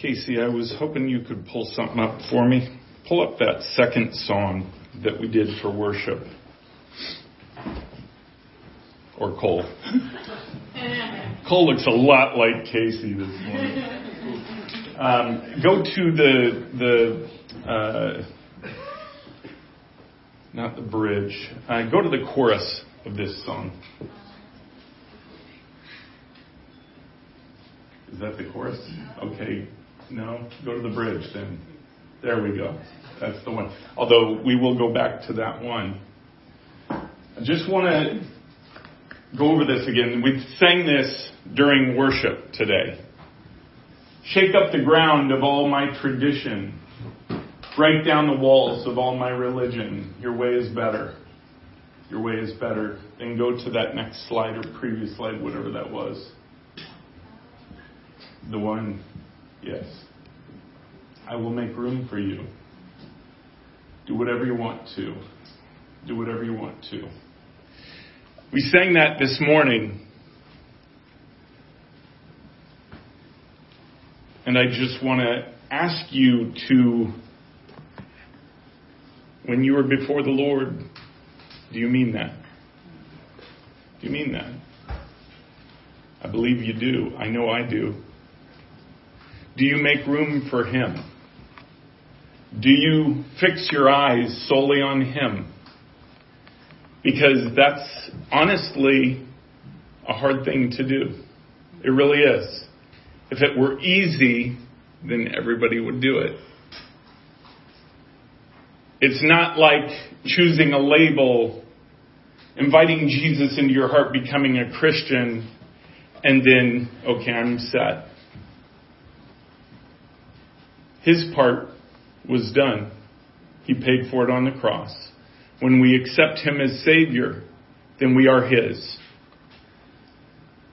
Casey, I was hoping you could pull something up for me. Pull up that second song that we did for worship. Or Cole. Cole looks a lot like Casey this morning. Um, go to the the uh, not the bridge. Uh, go to the chorus of this song. Is that the chorus? Okay. No, go to the bridge then. There we go. That's the one. Although we will go back to that one. I just want to go over this again. We sang this during worship today. Shake up the ground of all my tradition. Break down the walls of all my religion. Your way is better. Your way is better. Then go to that next slide or previous slide, whatever that was. The one, yes. I will make room for you. Do whatever you want to. Do whatever you want to. We sang that this morning. And I just want to ask you to, when you are before the Lord, do you mean that? Do you mean that? I believe you do. I know I do. Do you make room for Him? Do you fix your eyes solely on Him? Because that's honestly a hard thing to do. It really is. If it were easy, then everybody would do it. It's not like choosing a label, inviting Jesus into your heart, becoming a Christian, and then, okay, I'm set. His part was done. He paid for it on the cross. When we accept Him as Savior, then we are His.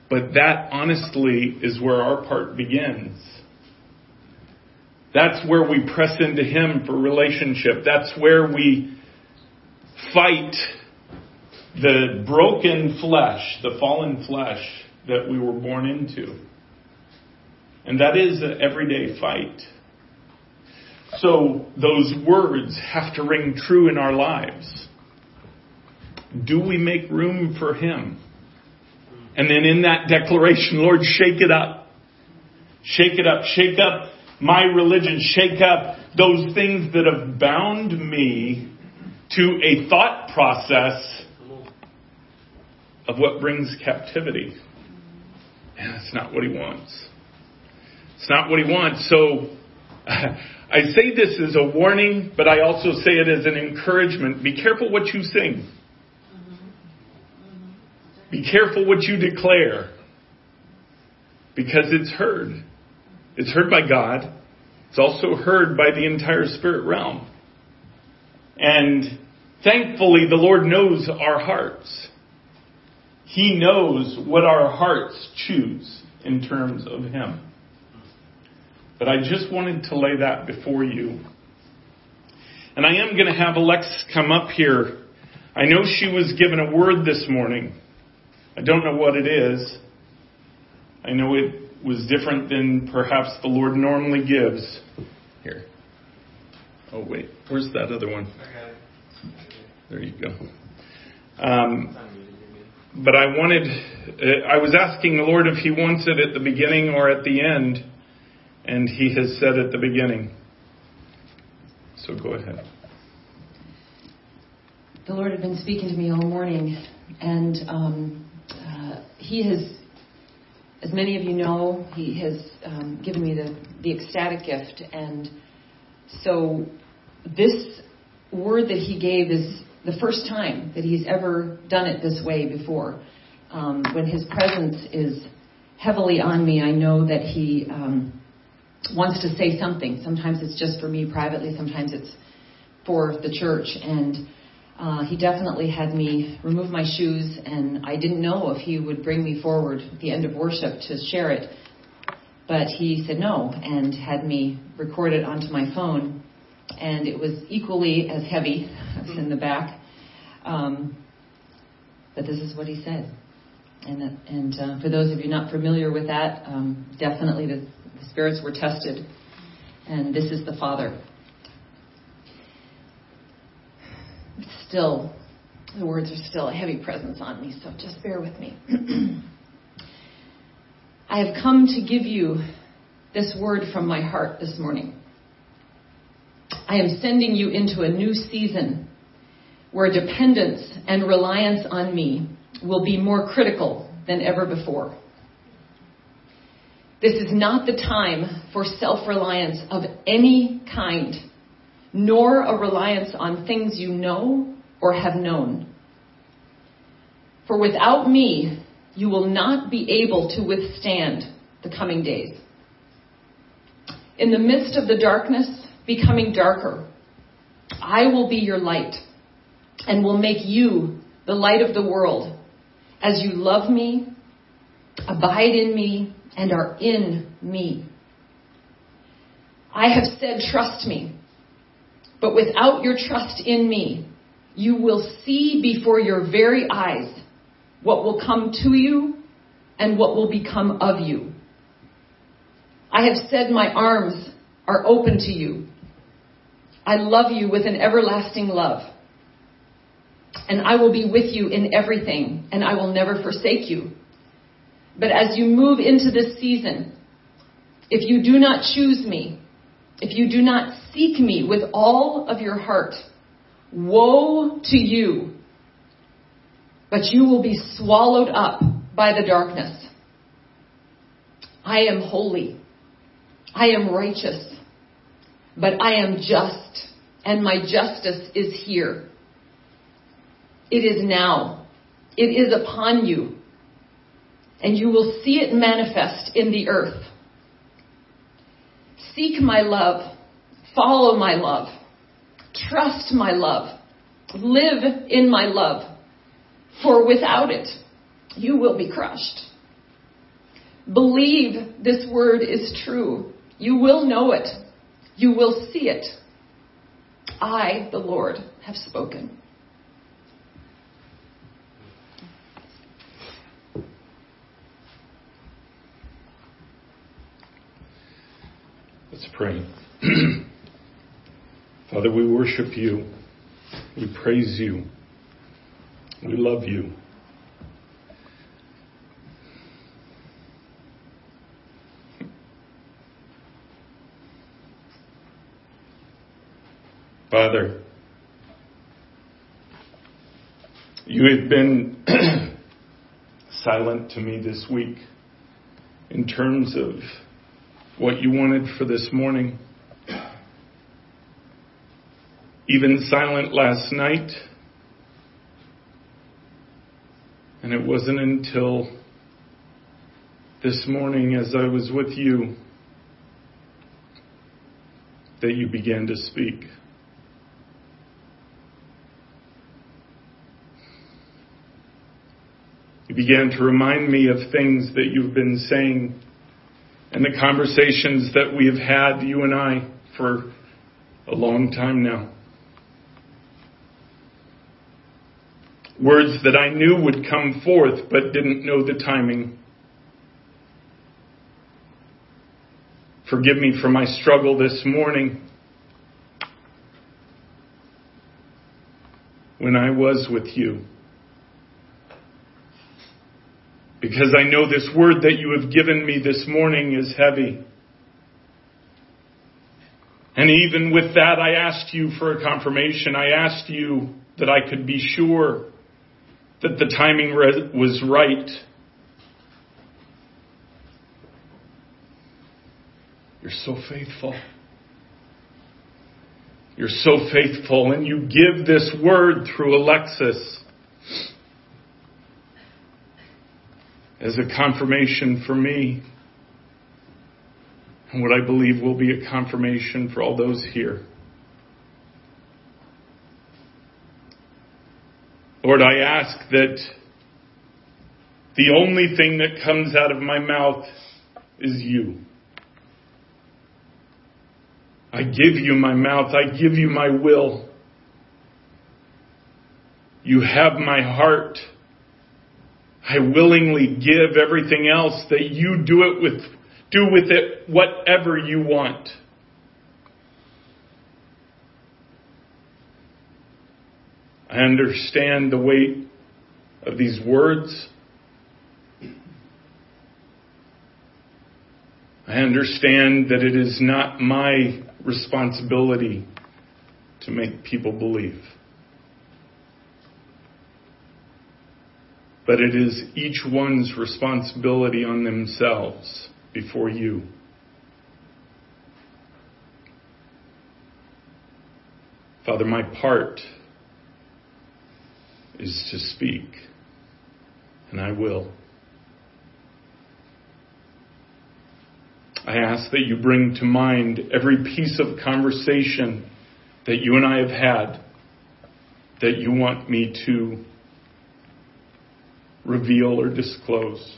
But that honestly is where our part begins. That's where we press into Him for relationship. That's where we fight the broken flesh, the fallen flesh that we were born into. And that is an everyday fight. So those words have to ring true in our lives. Do we make room for Him? And then in that declaration, Lord, shake it up. Shake it up. Shake up my religion. Shake up those things that have bound me to a thought process of what brings captivity. And that's not what he wants. It's not what he wants. So I say this as a warning, but I also say it as an encouragement. Be careful what you sing. Be careful what you declare. Because it's heard. It's heard by God. It's also heard by the entire spirit realm. And thankfully, the Lord knows our hearts. He knows what our hearts choose in terms of Him. But I just wanted to lay that before you. And I am going to have Alexis come up here. I know she was given a word this morning. I don't know what it is. I know it was different than perhaps the Lord normally gives. Here. Oh, wait. Where's that other one? There you go. Um, but I wanted, uh, I was asking the Lord if He wants it at the beginning or at the end and he has said at the beginning. So go ahead. The Lord had been speaking to me all morning, and um, uh, He has, as many of you know, He has um, given me the, the ecstatic gift. And so this word that He gave is the first time that He's ever done it this way before. Um, when His presence is heavily on me, I know that He um, wants to say something. Sometimes it's just for me privately, sometimes it's for the church. And uh, he definitely had me remove my shoes, and I didn't know if he would bring me forward at the end of worship to share it. But he said no and had me record it onto my phone. And it was equally as heavy as in the back. Um, but this is what he said. And, and uh, for those of you not familiar with that, um, definitely the The spirits were tested, and this is the Father. Still, the words are still a heavy presence on me, so just bear with me. I have come to give you this word from my heart this morning. I am sending you into a new season where dependence and reliance on me will be more critical than ever before. This is not the time for self reliance of any kind, nor a reliance on things you know or have known. For without me, you will not be able to withstand the coming days. In the midst of the darkness becoming darker, I will be your light and will make you the light of the world as you love me, abide in me, and are in me. I have said, trust me. But without your trust in me, you will see before your very eyes what will come to you and what will become of you. I have said, my arms are open to you. I love you with an everlasting love. And I will be with you in everything, and I will never forsake you. But as you move into this season, if you do not choose me, if you do not seek me with all of your heart, woe to you. But you will be swallowed up by the darkness. I am holy. I am righteous. But I am just, and my justice is here. It is now. It is upon you and you will see it manifest in the earth. Seek my love, follow my love, trust my love, live in my love, for without it, you will be crushed. Believe this word is true. You will know it. You will see it. I, the Lord, have spoken. Pray. Father, we worship you. We praise you. We love you. Father, you have been silent to me this week in terms of what you wanted for this morning. Even silent last night. And it wasn't until this morning as I was with you that you began to speak. You began to remind me of things that you've been saying and the conversations that we have had, you and I, for a long time now. Words that I knew would come forth but didn't know the timing. Forgive me for my struggle this morning when I was with you. Because I know this word that you have given me this morning is heavy. And even with that, I asked you for a confirmation. I asked you that I could be sure that the timing was right. You're so faithful. You're so faithful, and you give this word through Alexis. As a confirmation for me and what I believe will be a confirmation for all those here. Lord, I ask that the only thing that comes out of my mouth is you. I give you my mouth. I give you my will. You have my heart. I willingly give everything else that you do it with, Do with it whatever you want. I understand the weight of these words. I understand that it is not my responsibility to make people believe. But it is each one's responsibility on themselves before you. Father, my part is to speak, and I will. I ask that you bring to mind every piece of conversation that you and I have had that you want me to reveal or disclose.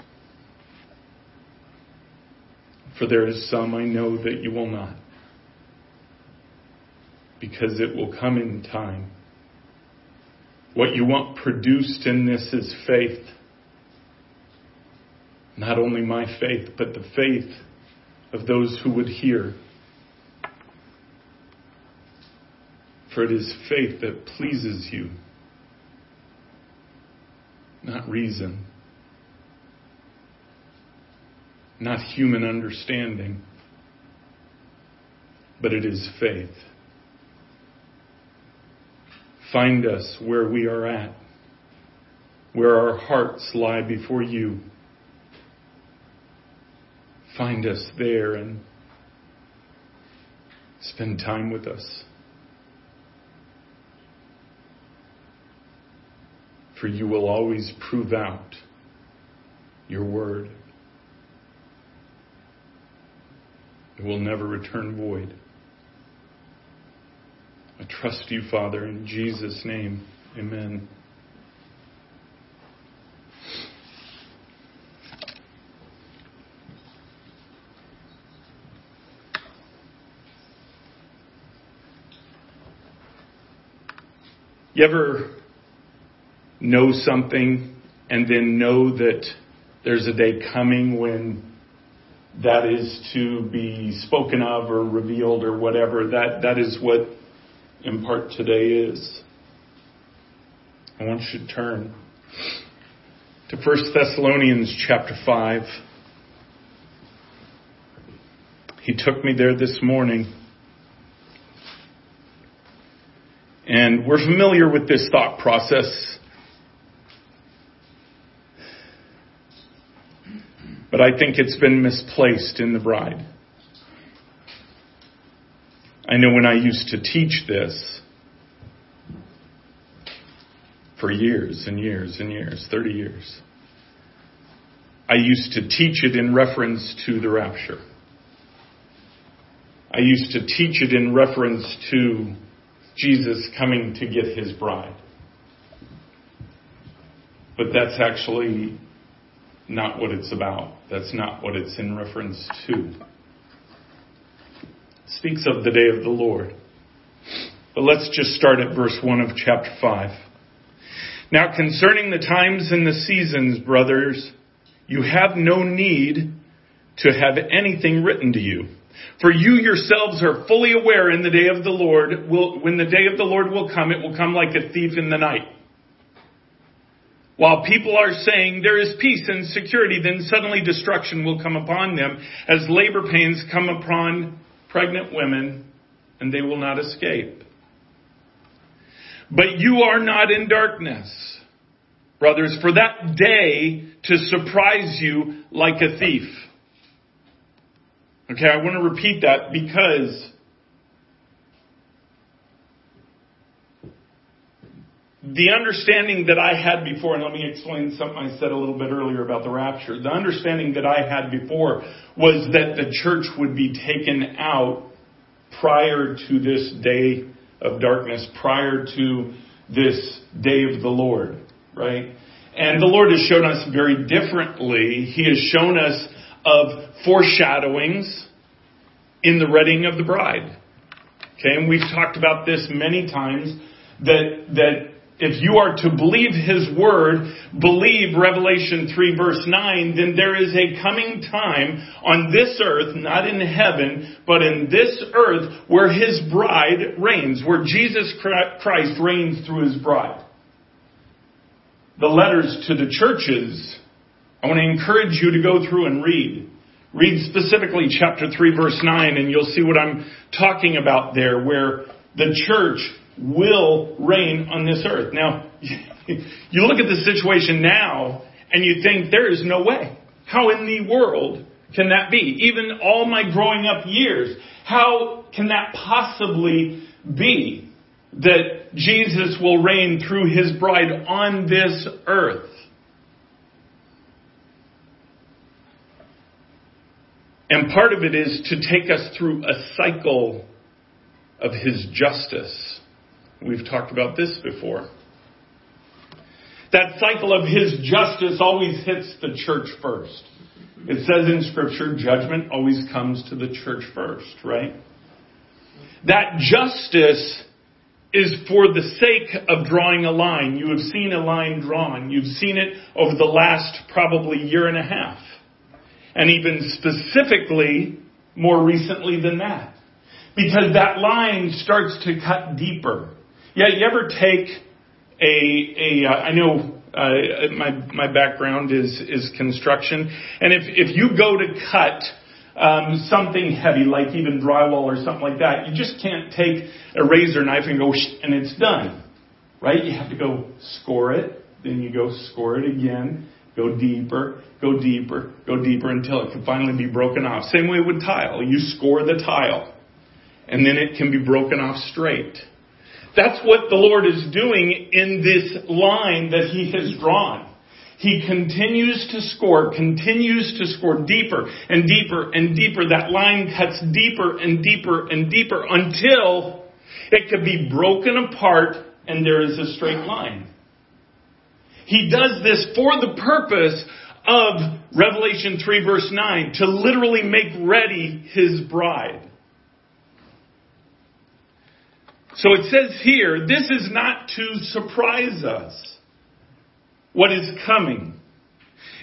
For there is some I know that you will not, because it will come in time. What you want produced in this is faith. Not only my faith, but the faith of those who would hear. For it is faith that pleases you, not reason, not human understanding, but it is faith. Find us where we are at, where our hearts lie before you find us there and spend time with us. For you will always prove out your word. It will never return void. I trust you, Father, in Jesus' name. Amen. You ever know something and then know that there's a day coming when that is to be spoken of or revealed or whatever? That, that is what in part today is. I want you to turn to 1 Thessalonians chapter 5. He took me there this morning. And we're familiar with this thought process. But I think it's been misplaced in the bride. I know when I used to teach this for years and years and years, 30 years, I used to teach it in reference to the rapture. I used to teach it in reference to Jesus coming to get his bride. But that's actually not what it's about. That's not what it's in reference to. It speaks of the day of the Lord. But let's just start at verse 1 of chapter 5. Now concerning the times and the seasons, brothers, you have no need to have anything written to you for you yourselves are fully aware in the day of the Lord, will, when the day of the Lord will come, it will come like a thief in the night. While people are saying there is peace and security, then suddenly destruction will come upon them as labor pains come upon pregnant women and they will not escape. But you are not in darkness, brothers, for that day to surprise you like a thief. Okay, I want to repeat that because the understanding that I had before, and let me explain something I said a little bit earlier about the rapture. The understanding that I had before was that the church would be taken out prior to this day of darkness, prior to this day of the Lord, right? And the Lord has shown us very differently. He has shown us of foreshadowings in the wedding of the bride. Okay, and we've talked about this many times that that if you are to believe his word, believe Revelation 3 verse 9, then there is a coming time on this earth, not in heaven, but in this earth where his bride reigns, where Jesus Christ reigns through his bride. The letters to the churches, I want to encourage you to go through and read. Read specifically chapter 3 verse 9 and you'll see what I'm talking about there, where the church will reign on this earth. Now, you look at the situation now and you think there is no way. How in the world can that be? Even all my growing up years, how can that possibly be that Jesus will reign through his bride on this earth? And part of it is to take us through a cycle of his justice. We've talked about this before. That cycle of his justice always hits the church first. It says in scripture, judgment always comes to the church first, right? That justice is for the sake of drawing a line. You have seen a line drawn. You've seen it over the last probably year and a half. And even specifically, more recently than that. Because that line starts to cut deeper. Yeah, you ever take a, a uh, I know uh, my my background is is construction, and if if you go to cut um, something heavy like even drywall or something like that, you just can't take a razor knife and go and it's done, right? You have to go score it, then you go score it again, go deeper, go deeper, go deeper until it can finally be broken off. Same way with tile, you score the tile, and then it can be broken off straight. That's what the Lord is doing in this line that He has drawn. He continues to score, continues to score deeper and deeper and deeper. That line cuts deeper and deeper and deeper until it can be broken apart and there is a straight line. He does this for the purpose of Revelation 3 verse 9, to literally make ready His bride. So it says here, this is not to surprise us what is coming.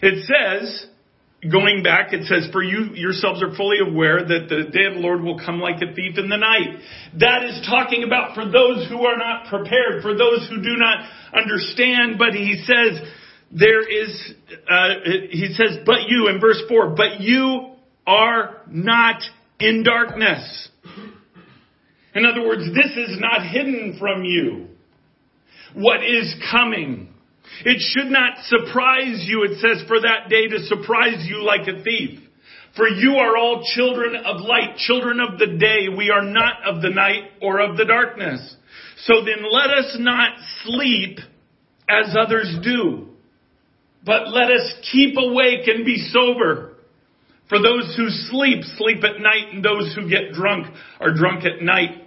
It says, going back, it says, for you yourselves are fully aware that the day of the Lord will come like a thief in the night. That is talking about for those who are not prepared, for those who do not understand, but he says, there is, uh, he says, but you, in verse 4, but you are not in darkness. In other words, this is not hidden from you. What is coming. It should not surprise you, it says, for that day to surprise you like a thief. For you are all children of light, children of the day. We are not of the night or of the darkness. So then let us not sleep as others do, but let us keep awake and be sober. For those who sleep, sleep at night, and those who get drunk are drunk at night.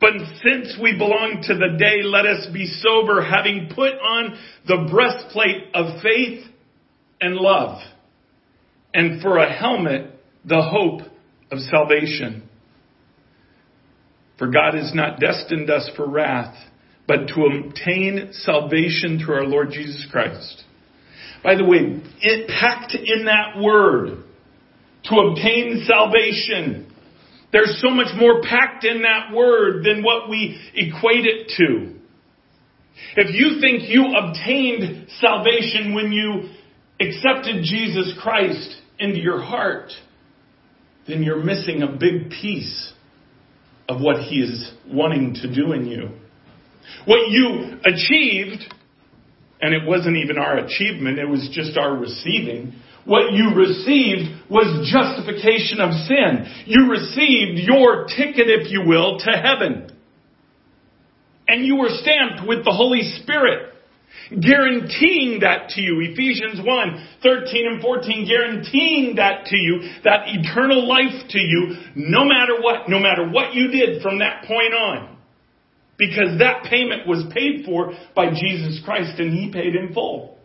But since we belong to the day, let us be sober, having put on the breastplate of faith and love, and for a helmet, the hope of salvation. For God has not destined us for wrath, but to obtain salvation through our Lord Jesus Christ. By the way, it packed in that word, to obtain salvation, there's so much more packed in that word than what we equate it to. If you think you obtained salvation when you accepted Jesus Christ into your heart, then you're missing a big piece of what He is wanting to do in you. What you achieved, and it wasn't even our achievement, it was just our receiving, what you received was justification of sin. You received your ticket, if you will, to heaven. And you were stamped with the Holy Spirit, guaranteeing that to you. Ephesians 1, 13 and 14, guaranteeing that to you, that eternal life to you, no matter what, no matter what you did from that point on. Because that payment was paid for by Jesus Christ and He paid in full.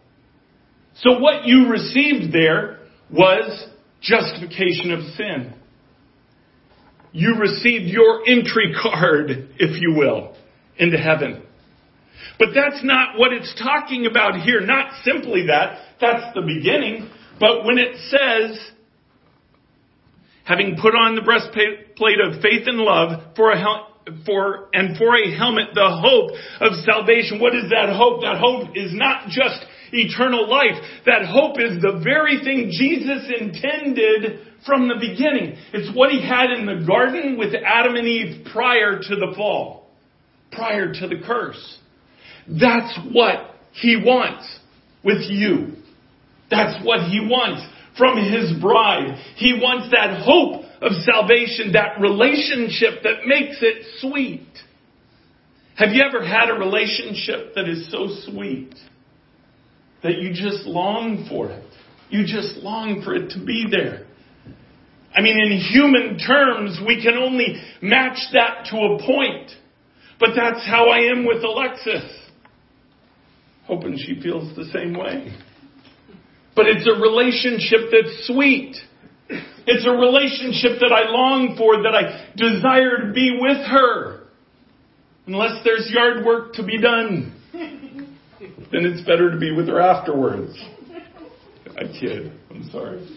So what you received there was justification of sin. You received your entry card, if you will, into heaven. But that's not what it's talking about here. Not simply that. That's the beginning. But when it says, having put on the breastplate of faith and love for a hel- for and for a helmet the hope of salvation. What is that hope? That hope is not just eternal life. That hope is the very thing Jesus intended from the beginning. It's what he had in the garden with Adam and Eve prior to the fall, prior to the curse. That's what he wants with you. That's what he wants from his bride. He wants that hope of salvation, that relationship that makes it sweet. Have you ever had a relationship that is so sweet that you just long for it? You just long for it to be there. I mean, in human terms, we can only match that to a point. But that's how I am with Alexis. Hoping she feels the same way. But it's a relationship that's sweet. It's a relationship that I long for, that I desire to be with her. Unless there's yard work to be done, then it's better to be with her afterwards. I kid. I'm sorry.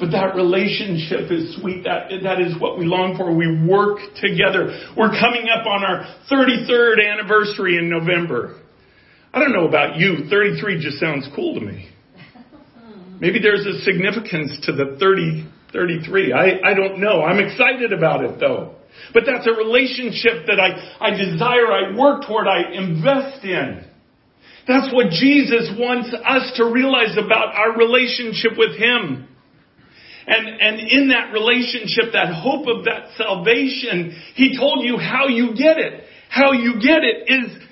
But that relationship is sweet. That, that is what we long for. We work together. We're coming up on our 33rd anniversary in November. I don't know about you. 33 just sounds cool to me. Maybe there's a significance to the 30, 33. I, I don't know. I'm excited about it though. But that's a relationship that I, I desire, I work toward, I invest in. That's what Jesus wants us to realize about our relationship with Him. And, and in that relationship, that hope of that salvation, He told you how you get it. How you get it is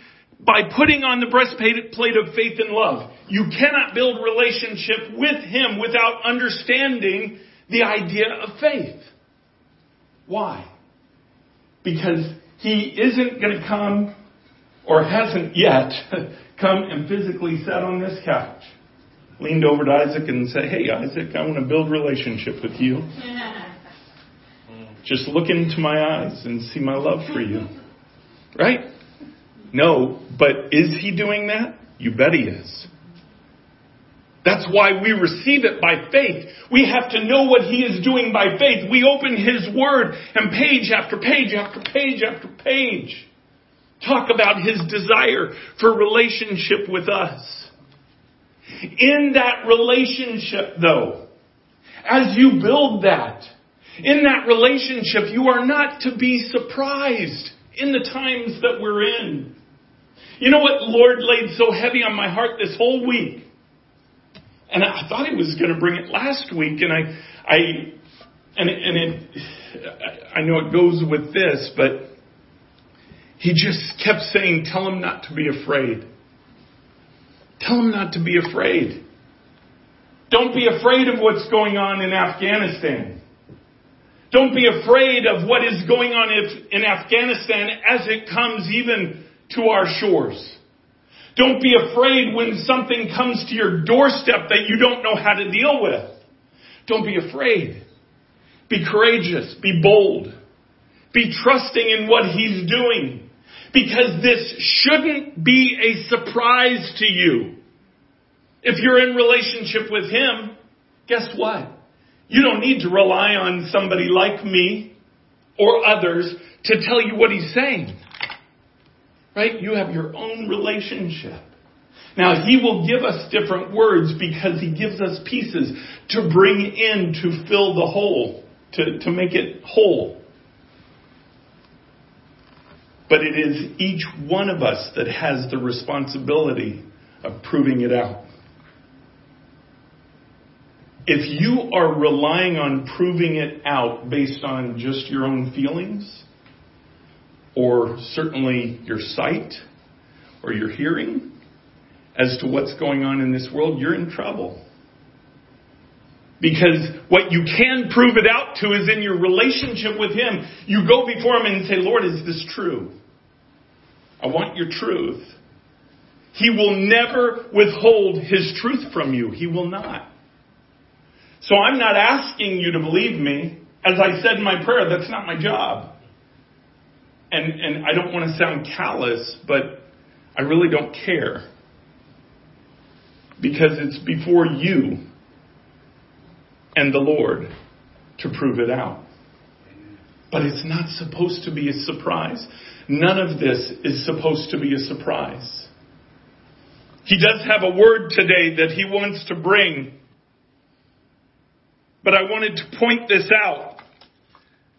by putting on the breastplate of faith and love. You cannot build relationship with Him without understanding the idea of faith. Why? Because He isn't going to come, or hasn't yet, come and physically sat on this couch, leaned over to Isaac and said, Hey Isaac, I want to build relationship with you. Just look into my eyes and see my love for you. Right? No, but is he doing that? You bet he is. That's why we receive it by faith. We have to know what He is doing by faith. We open His Word and page after page after page after page talk about His desire for relationship with us. In that relationship though, as you build that, in that relationship, you are not to be surprised in the times that we're in. You know what Lord laid so heavy on my heart this whole week? And I thought he was going to bring it last week, and I, I, and and it, I know it goes with this, but he just kept saying, "Tell him not to be afraid. Tell him not to be afraid. Don't be afraid of what's going on in Afghanistan." Don't be afraid of what is going on in Afghanistan as it comes even to our shores. Don't be afraid when something comes to your doorstep that you don't know how to deal with. Don't be afraid. Be courageous. Be bold. Be trusting in what He's doing. Because this shouldn't be a surprise to you. If you're in relationship with Him, guess what? You don't need to rely on somebody like me or others to tell you what He's saying. Right? You have your own relationship. Now, He will give us different words because He gives us pieces to bring in to fill the hole, to, to make it whole. But it is each one of us that has the responsibility of proving it out. If you are relying on proving it out based on just your own feelings, or certainly your sight or your hearing as to what's going on in this world, you're in trouble. Because what you can prove it out to is in your relationship with Him. You go before Him and say, Lord, is this true? I want your truth. He will never withhold His truth from you. He will not. So I'm not asking you to believe me. As I said in my prayer, that's not my job and, and I don't want to sound callous, but I really don't care. Because it's before you and the Lord to prove it out. But it's not supposed to be a surprise. None of this is supposed to be a surprise. He does have a word today that he wants to bring. But I wanted to point this out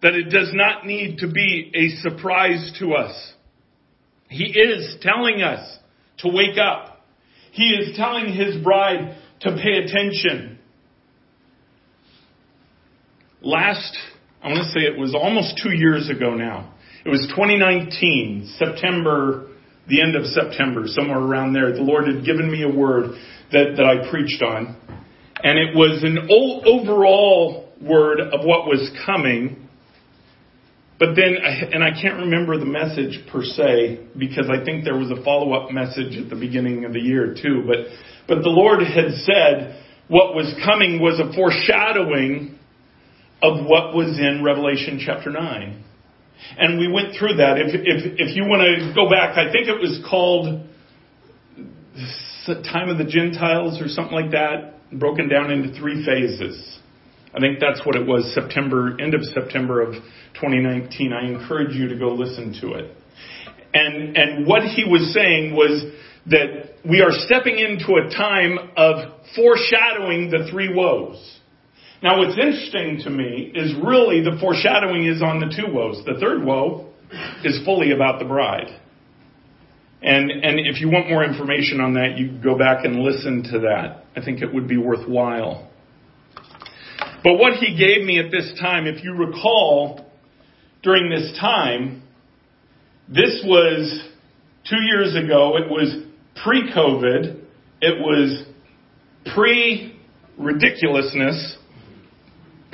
that it does not need to be a surprise to us. He is telling us to wake up. He is telling his bride to pay attention. Last, I want to say it was almost two years ago now. It was 2019, September, the end of September, somewhere around there. The Lord had given me a word that, that I preached on. And it was an overall word of what was coming but then, and I can't remember the message per se because I think there was a follow-up message at the beginning of the year too. But, but the Lord had said what was coming was a foreshadowing of what was in Revelation chapter 9. And we went through that. If, if, if you want to go back, I think it was called Time of the Gentiles or something like that, broken down into three phases. I think that's what it was, September, end of September of 2019. I encourage you to go listen to it. And, and what he was saying was that we are stepping into a time of foreshadowing the three woes. Now what's interesting to me is really the foreshadowing is on the two woes. The third woe is fully about the bride. And, and if you want more information on that, you go back and listen to that. I think it would be worthwhile. But what he gave me at this time, if you recall, during this time, this was two years ago, it was pre COVID, it was pre ridiculousness,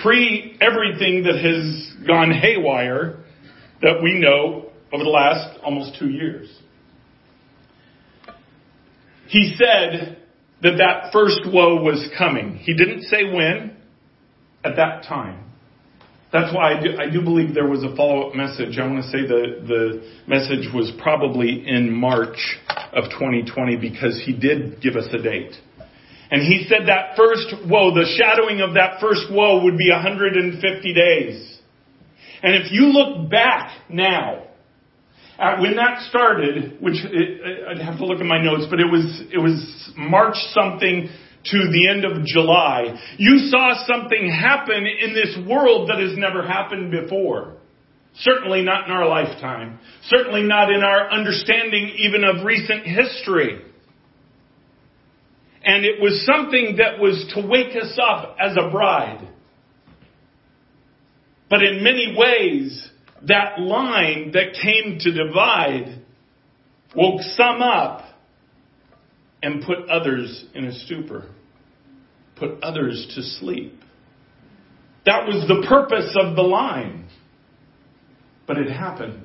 pre everything that has gone haywire that we know over the last almost two years. He said that that first woe was coming. He didn't say when at that time. That's why I do, I do believe there was a follow-up message. I want to say the, the message was probably in March of 2020 because he did give us a date. And he said that first woe, the shadowing of that first woe would be 150 days. And if you look back now, at when that started, which it, I'd have to look at my notes, but it was, it was March something to the end of July, you saw something happen in this world that has never happened before. Certainly not in our lifetime. Certainly not in our understanding even of recent history. And it was something that was to wake us up as a bride. But in many ways, that line that came to divide woke some up and put others in a stupor, put others to sleep. That was the purpose of the line. But it happened.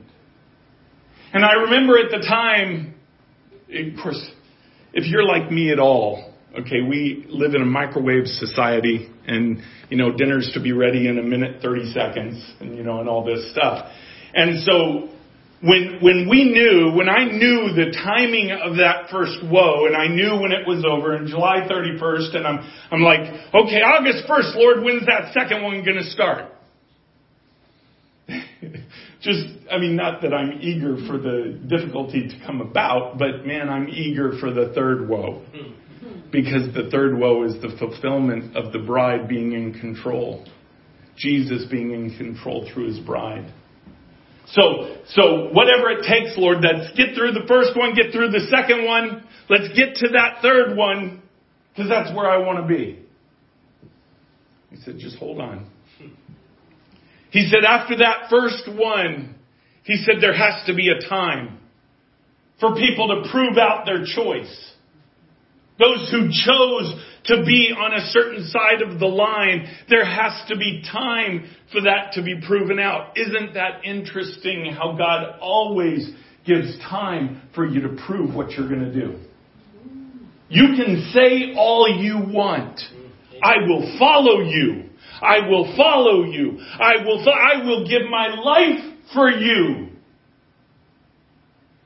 And I remember at the time, of course, if you're like me at all, okay, we live in a microwave society and, you know, dinner's to be ready in a minute, 30 seconds, and, you know, and all this stuff. And so when, when we knew, when I knew the timing of that first woe, and I knew when it was over, in July 31st, and I'm, I'm like, okay, August 1st, Lord, when's that second one gonna start? Just, I mean, not that I'm eager for the difficulty to come about, but man, I'm eager for the third woe. Hmm. Because the third woe is the fulfillment of the bride being in control. Jesus being in control through his bride. So, so whatever it takes, Lord, let's get through the first one, get through the second one, let's get to that third one, because that's where I want to be. He said, just hold on. He said, after that first one, he said there has to be a time for people to prove out their choice. Those who chose to be on a certain side of the line, there has to be time for that to be proven out. Isn't that interesting how God always gives time for you to prove what you're going to do? You can say all you want. I will follow you. I will follow you. I will, I will give my life for you.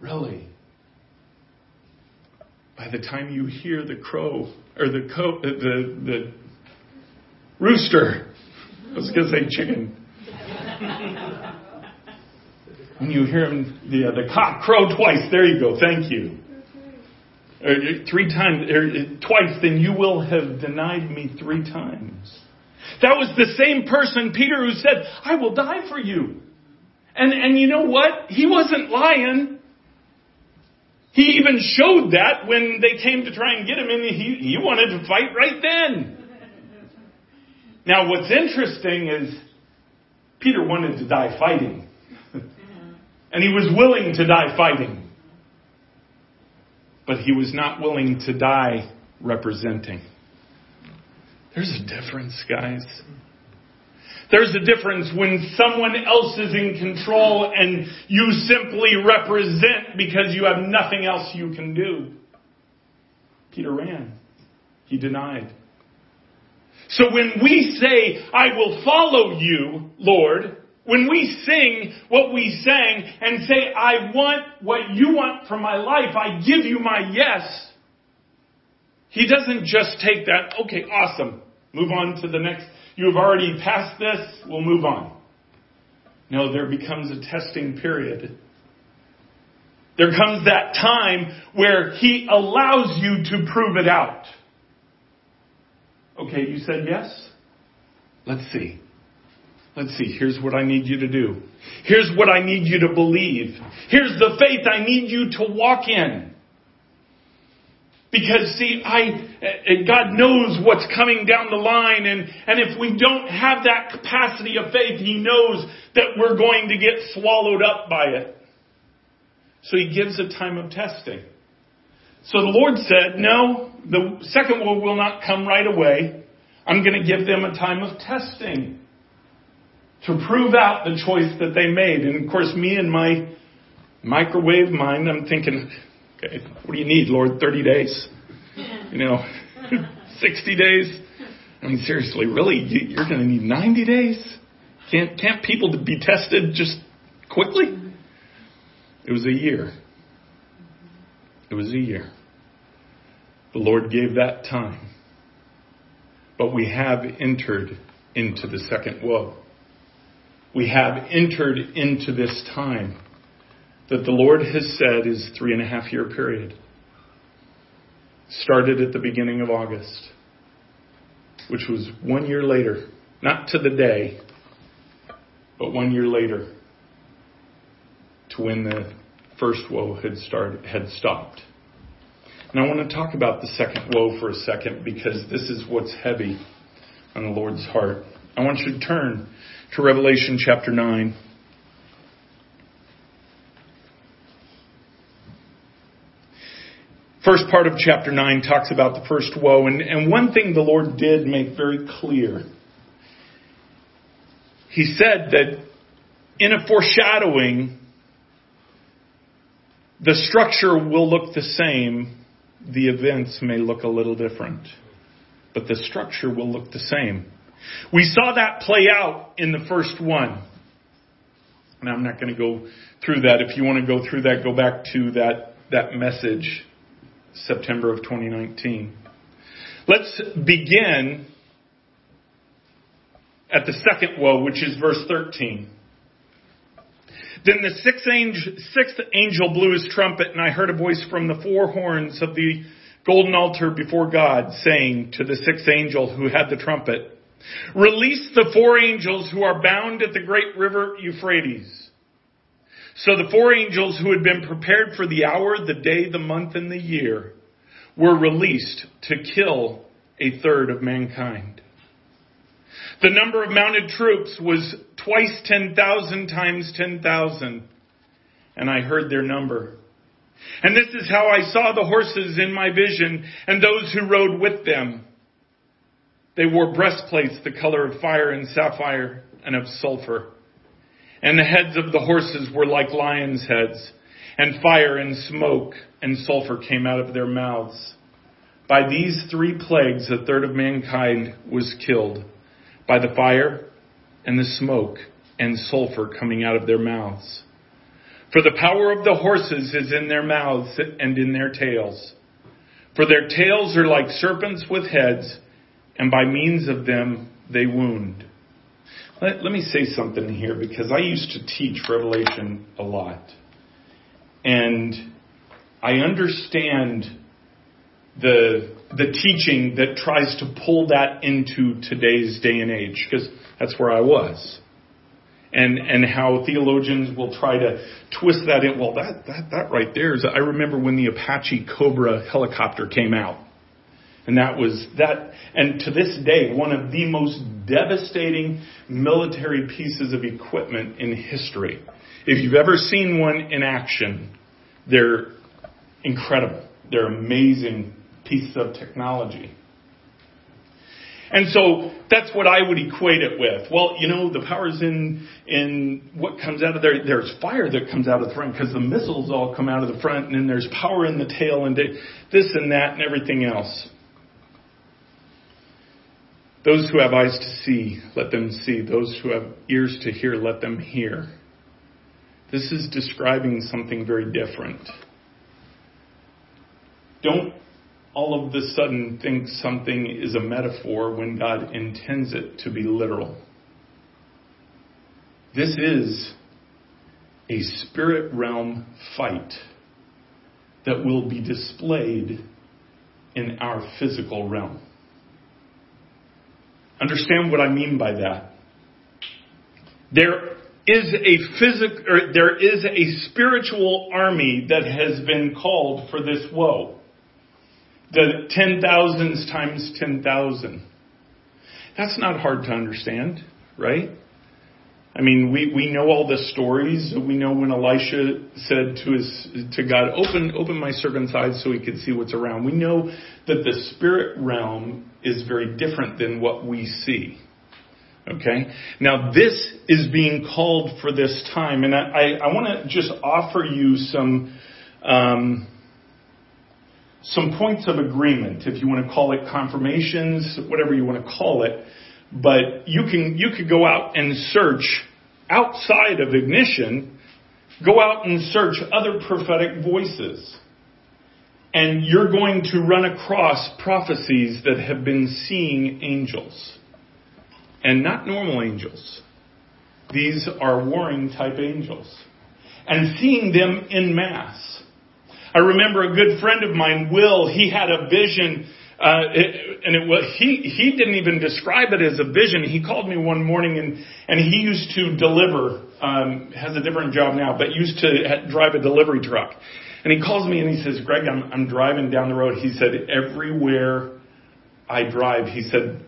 Really? By the time you hear the crow or the co- uh, the the rooster, I was going to say chicken. when you hear him, the uh, the cock crow twice, there you go. Thank you. Or three times, or twice, then you will have denied me three times. That was the same person, Peter, who said, I will die for you. And, and you know what? He wasn't lying. He even showed that when they came to try and get him, and he, he wanted to fight right then. Now, what's interesting is Peter wanted to die fighting. and he was willing to die fighting. But he was not willing to die representing. There's a difference, guys. There's a difference when someone else is in control and you simply represent because you have nothing else you can do. Peter ran. He denied. So when we say, I will follow you, Lord, when we sing what we sang and say, I want what you want from my life, I give you my yes, he doesn't just take that, okay, awesome, move on to the next you have already passed this, we'll move on. No, there becomes a testing period. There comes that time where He allows you to prove it out. Okay, you said yes? Let's see. Let's see. Here's what I need you to do. Here's what I need you to believe. Here's the faith I need you to walk in. Because see, I, God knows what's coming down the line and, and if we don't have that capacity of faith, He knows that we're going to get swallowed up by it. So He gives a time of testing. So the Lord said, no, the second woe will not come right away. I'm going to give them a time of testing to prove out the choice that they made. And of course, me and my microwave mind, I'm thinking, Okay, what do you need, Lord? 30 days? You know, 60 days? I mean, seriously, really? You're going to need 90 days? Can't, can't people be tested just quickly? It was a year. It was a year. The Lord gave that time. But we have entered into the second woe. We have entered into this time that the Lord has said is three and a half year period. Started at the beginning of August, which was one year later, not to the day, but one year later to when the first woe had started, had stopped. And I want to talk about the second woe for a second because this is what's heavy on the Lord's heart. I want you to turn to Revelation chapter 9. First part of chapter 9 talks about the first woe, and, and one thing the Lord did make very clear. He said that in a foreshadowing, the structure will look the same, the events may look a little different, but the structure will look the same. We saw that play out in the first one. And I'm not going to go through that. If you want to go through that, go back to that, that message September of 2019. Let's begin at the second woe, which is verse 13. Then the sixth angel, sixth angel blew his trumpet, and I heard a voice from the four horns of the golden altar before God, saying to the sixth angel who had the trumpet, Release the four angels who are bound at the great river Euphrates. So the four angels who had been prepared for the hour, the day, the month, and the year were released to kill a third of mankind. The number of mounted troops was twice 10,000 times 10,000, and I heard their number. And this is how I saw the horses in my vision and those who rode with them. They wore breastplates the color of fire and sapphire and of sulfur and the heads of the horses were like lions' heads, and fire and smoke and sulfur came out of their mouths. By these three plagues, a third of mankind was killed by the fire and the smoke and sulfur coming out of their mouths. For the power of the horses is in their mouths and in their tails. For their tails are like serpents with heads, and by means of them they wound. Let, let me say something here because I used to teach Revelation a lot. And I understand the, the teaching that tries to pull that into today's day and age because that's where I was. And, and how theologians will try to twist that in. Well, that, that, that right there is, I remember when the Apache Cobra helicopter came out. And that was that, and to this day, one of the most devastating military pieces of equipment in history. If you've ever seen one in action, they're incredible. They're amazing pieces of technology. And so that's what I would equate it with. Well, you know, the power's in in what comes out of there. There's fire that comes out of the front because the missiles all come out of the front, and then there's power in the tail, and this and that and everything else. Those who have eyes to see, let them see. Those who have ears to hear, let them hear. This is describing something very different. Don't all of a sudden think something is a metaphor when God intends it to be literal. This is a spirit realm fight that will be displayed in our physical realm. Understand what I mean by that. There is a physic, or there is a spiritual army that has been called for this woe the ten thousands times ten thousand. That's not hard to understand, right? I mean, we, we know all the stories. We know when Elisha said to his to God, "Open open my servant's eyes so he could see what's around." We know that the spirit realm is very different than what we see. Okay? Now this is being called for this time, and I, I, I want to just offer you some um, some points of agreement, if you want to call it confirmations, whatever you want to call it. But you can, you could go out and search outside of ignition, go out and search other prophetic voices. And you're going to run across prophecies that have been seeing angels. And not normal angels. These are warring type angels. And seeing them in mass. I remember a good friend of mine, Will, he had a vision, uh, it, and it was, he, he didn't even describe it as a vision. He called me one morning and, and he used to deliver, um, has a different job now, but used to drive a delivery truck. And he calls me and he says, Greg, I'm, I'm driving down the road. He said, everywhere I drive, he said,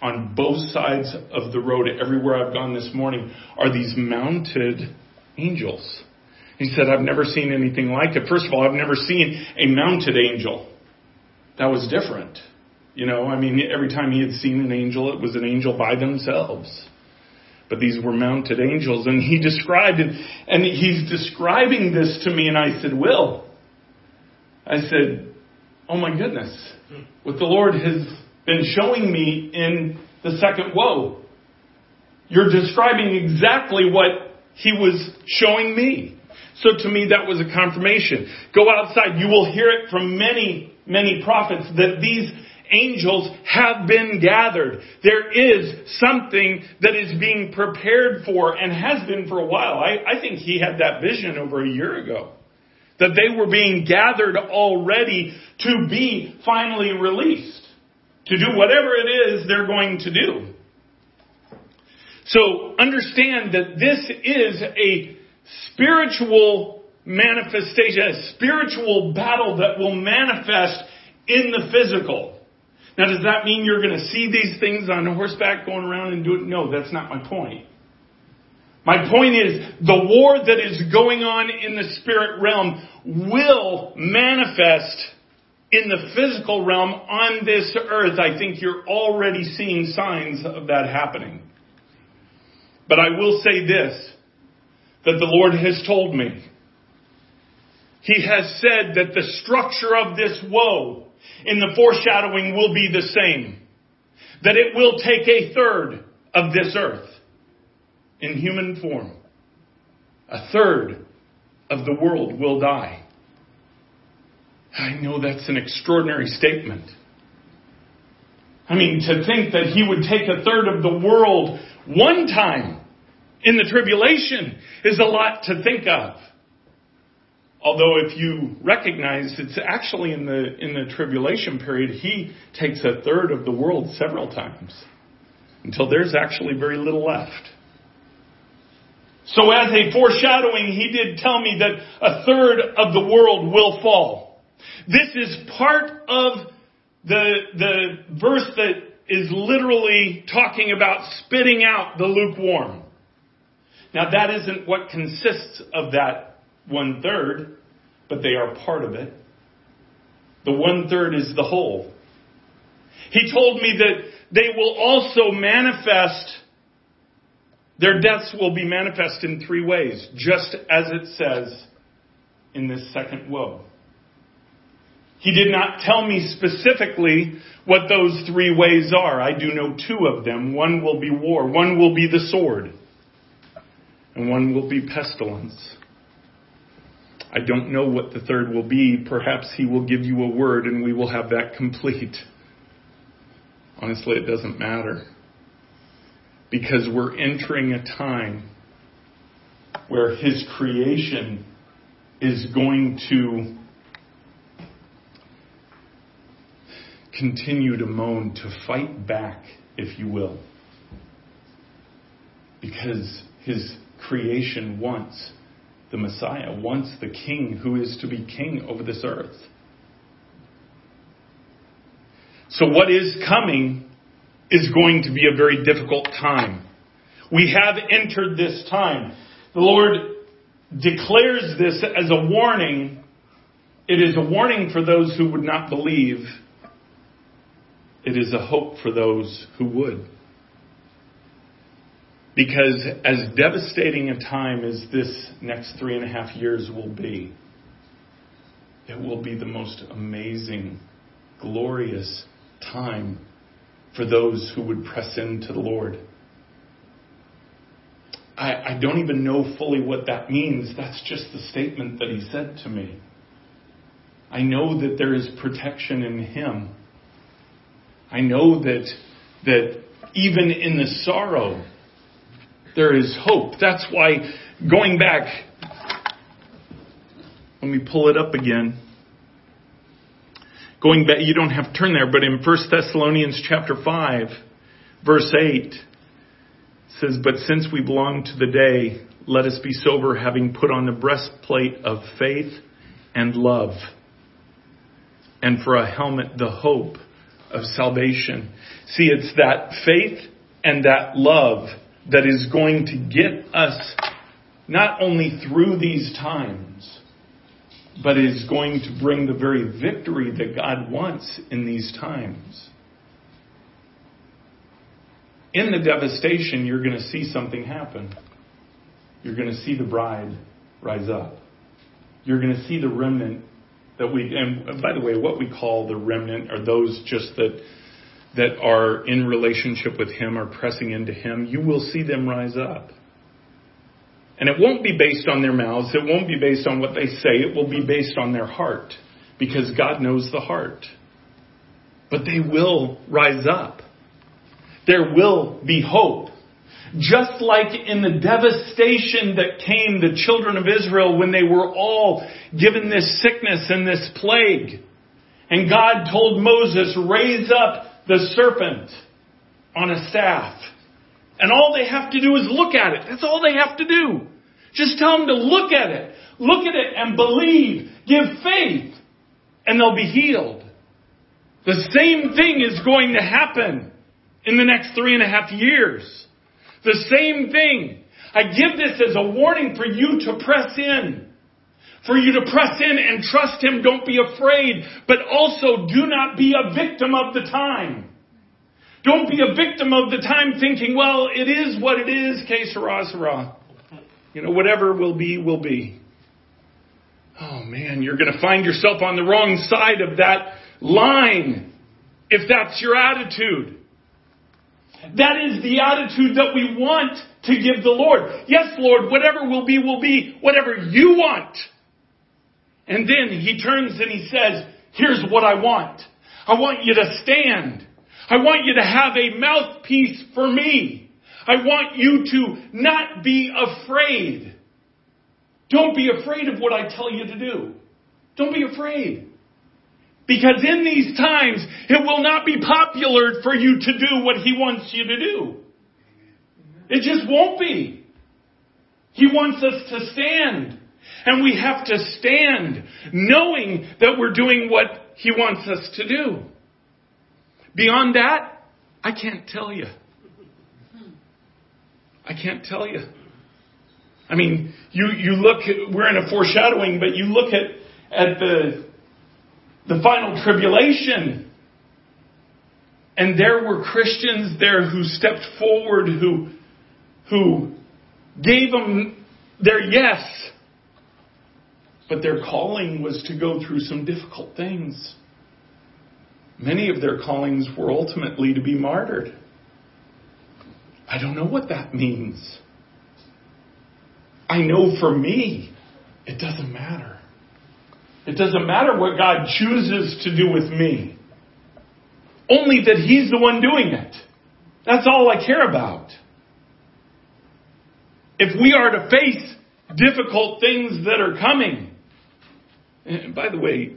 on both sides of the road, everywhere I've gone this morning, are these mounted angels. He said, I've never seen anything like it. First of all, I've never seen a mounted angel. That was different. You know, I mean, every time he had seen an angel, it was an angel by themselves. But these were mounted angels. And he described it, and he's describing this to me, and I said, Will. I said, Oh my goodness. What the Lord has been showing me in the second woe. You're describing exactly what he was showing me. So to me, that was a confirmation. Go outside. You will hear it from many, many prophets that these angels have been gathered. There is something that is being prepared for and has been for a while. I, I think he had that vision over a year ago. That they were being gathered already to be finally released. To do whatever it is they're going to do. So understand that this is a spiritual manifestation, a spiritual battle that will manifest in the physical. Now, does that mean you're going to see these things on horseback going around and do it? No, that's not my point. My point is the war that is going on in the spirit realm will manifest in the physical realm on this earth. I think you're already seeing signs of that happening. But I will say this that the Lord has told me. He has said that the structure of this woe in the foreshadowing will be the same. That it will take a third of this earth in human form. A third of the world will die. I know that's an extraordinary statement. I mean, to think that he would take a third of the world one time in the tribulation is a lot to think of. Although if you recognize it's actually in the, in the tribulation period, he takes a third of the world several times until there's actually very little left. So as a foreshadowing, he did tell me that a third of the world will fall. This is part of the, the verse that is literally talking about spitting out the lukewarm. Now that isn't what consists of that one third, but they are part of it. The one third is the whole. He told me that they will also manifest, their deaths will be manifest in three ways, just as it says in this second woe. He did not tell me specifically what those three ways are. I do know two of them. One will be war, one will be the sword, and one will be pestilence. I don't know what the third will be. Perhaps he will give you a word and we will have that complete. Honestly, it doesn't matter. Because we're entering a time where his creation is going to continue to moan, to fight back, if you will. Because his creation wants the Messiah, wants the king who is to be king over this earth. So what is coming is going to be a very difficult time. We have entered this time. The Lord declares this as a warning. It is a warning for those who would not believe. It is a hope for those who would. Because as devastating a time as this next three and a half years will be, it will be the most amazing, glorious time for those who would press into the Lord. I, I, don't even know fully what that means. That's just the statement that he said to me. I know that there is protection in him. I know that, that even in the sorrow, there is hope. That's why going back, let me pull it up again. Going back, you don't have to turn there, but in 1 Thessalonians chapter 5, verse 8, says, But since we belong to the day, let us be sober, having put on the breastplate of faith and love, and for a helmet, the hope of salvation. See, it's that faith and that love that is going to get us not only through these times, but is going to bring the very victory that God wants in these times. In the devastation, you're going to see something happen. You're going to see the bride rise up. You're going to see the remnant that we, and by the way, what we call the remnant are those just that that are in relationship with Him, are pressing into Him, you will see them rise up. And it won't be based on their mouths. It won't be based on what they say. It will be based on their heart. Because God knows the heart. But they will rise up. There will be hope. Just like in the devastation that came the children of Israel when they were all given this sickness and this plague. And God told Moses, raise up the serpent on a staff. And all they have to do is look at it. That's all they have to do. Just tell them to look at it. Look at it and believe. Give faith. And they'll be healed. The same thing is going to happen in the next three and a half years. The same thing. I give this as a warning for you to press in. For you to press in and trust Him. Don't be afraid. But also do not be a victim of the time. Don't be a victim of the time thinking, well, it is what it is, que sera. You know, whatever will be, will be. Oh man, you're going to find yourself on the wrong side of that line if that's your attitude. That is the attitude that we want to give the Lord. Yes, Lord, whatever will be, will be. Whatever you want. And then he turns and he says, here's what I want. I want you to stand. I want you to have a mouthpiece for me. I want you to not be afraid. Don't be afraid of what I tell you to do. Don't be afraid. Because in these times, it will not be popular for you to do what he wants you to do. It just won't be. He wants us to stand. And we have to stand knowing that we're doing what he wants us to do. Beyond that, I can't tell you. I can't tell you. I mean, you, you look, at, we're in a foreshadowing, but you look at, at the, the final tribulation, and there were Christians there who stepped forward, who, who gave them their yes, but their calling was to go through some difficult things. Many of their callings were ultimately to be martyred. I don't know what that means. I know for me, it doesn't matter. It doesn't matter what God chooses to do with me. Only that He's the one doing it. That's all I care about. If we are to face difficult things that are coming, and by the way,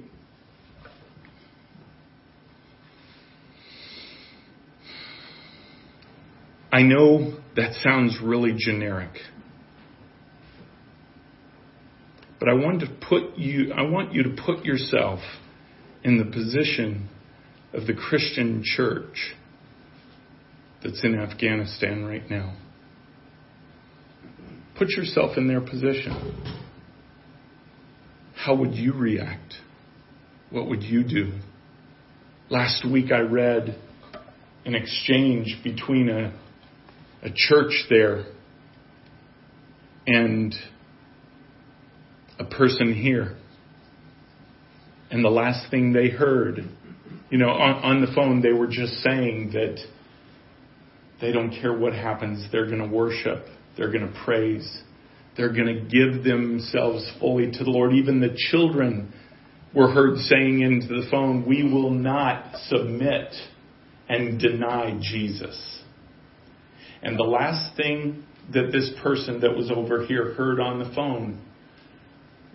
I know that sounds really generic. But I want to put you I want you to put yourself in the position of the Christian church that's in Afghanistan right now. Put yourself in their position. How would you react? What would you do? Last week I read an exchange between a a church there and a person here. And the last thing they heard, you know, on, on the phone, they were just saying that they don't care what happens. They're going to worship. They're going to praise. They're going to give themselves fully to the Lord. Even the children were heard saying into the phone, We will not submit and deny Jesus. And the last thing that this person that was over here heard on the phone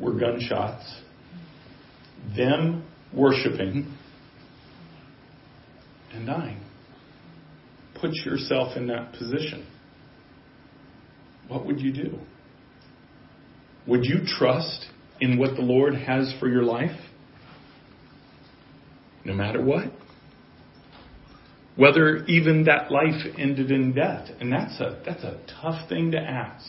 were gunshots, them worshiping, and dying. Put yourself in that position. What would you do? Would you trust in what the Lord has for your life? No matter what? whether even that life ended in death. And that's a, that's a tough thing to ask.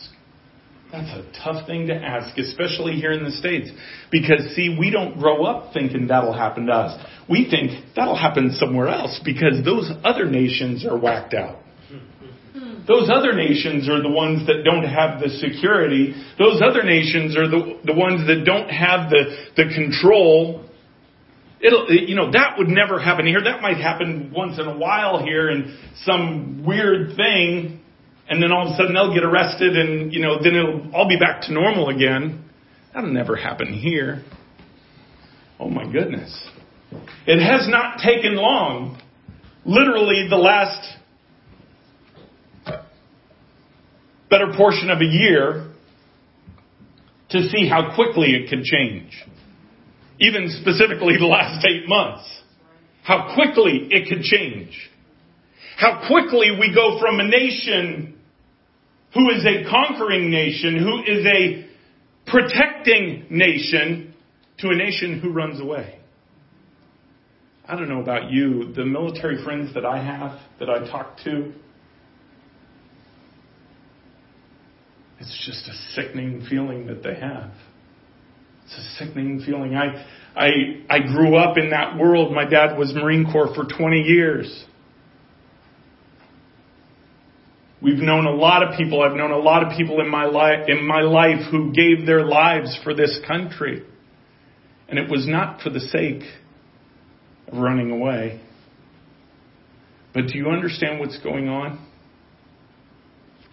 That's a tough thing to ask, especially here in the States. Because, see, we don't grow up thinking that'll happen to us. We think that'll happen somewhere else because those other nations are whacked out. Those other nations are the ones that don't have the security. Those other nations are the, the ones that don't have the, the control It'll, you know, that would never happen here. That might happen once in a while here and some weird thing, and then all of a sudden they'll get arrested and, you know, then it'll all be back to normal again. That'll never happen here. Oh my goodness. It has not taken long, literally the last better portion of a year, to see how quickly it could change even specifically the last eight months. How quickly it could change. How quickly we go from a nation who is a conquering nation, who is a protecting nation, to a nation who runs away. I don't know about you, the military friends that I have, that I talk to, it's just a sickening feeling that they have. It's a sickening feeling. I, I, I grew up in that world. My dad was Marine Corps for 20 years. We've known a lot of people. I've known a lot of people in my life, in my life who gave their lives for this country. And it was not for the sake of running away. But do you understand what's going on?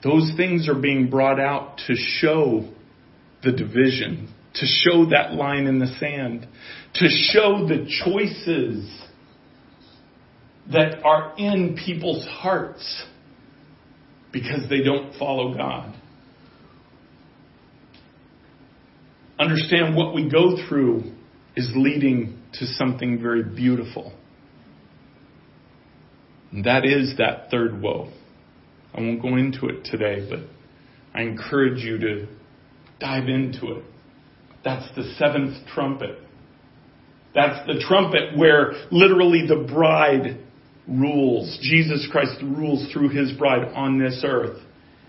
Those things are being brought out to show the division, to show that line in the sand, to show the choices that are in people's hearts because they don't follow God. Understand what we go through is leading to something very beautiful. And that is that third woe. I won't go into it today, but I encourage you to dive into it. That's the seventh trumpet. That's the trumpet where literally the bride rules. Jesus Christ rules through his bride on this earth.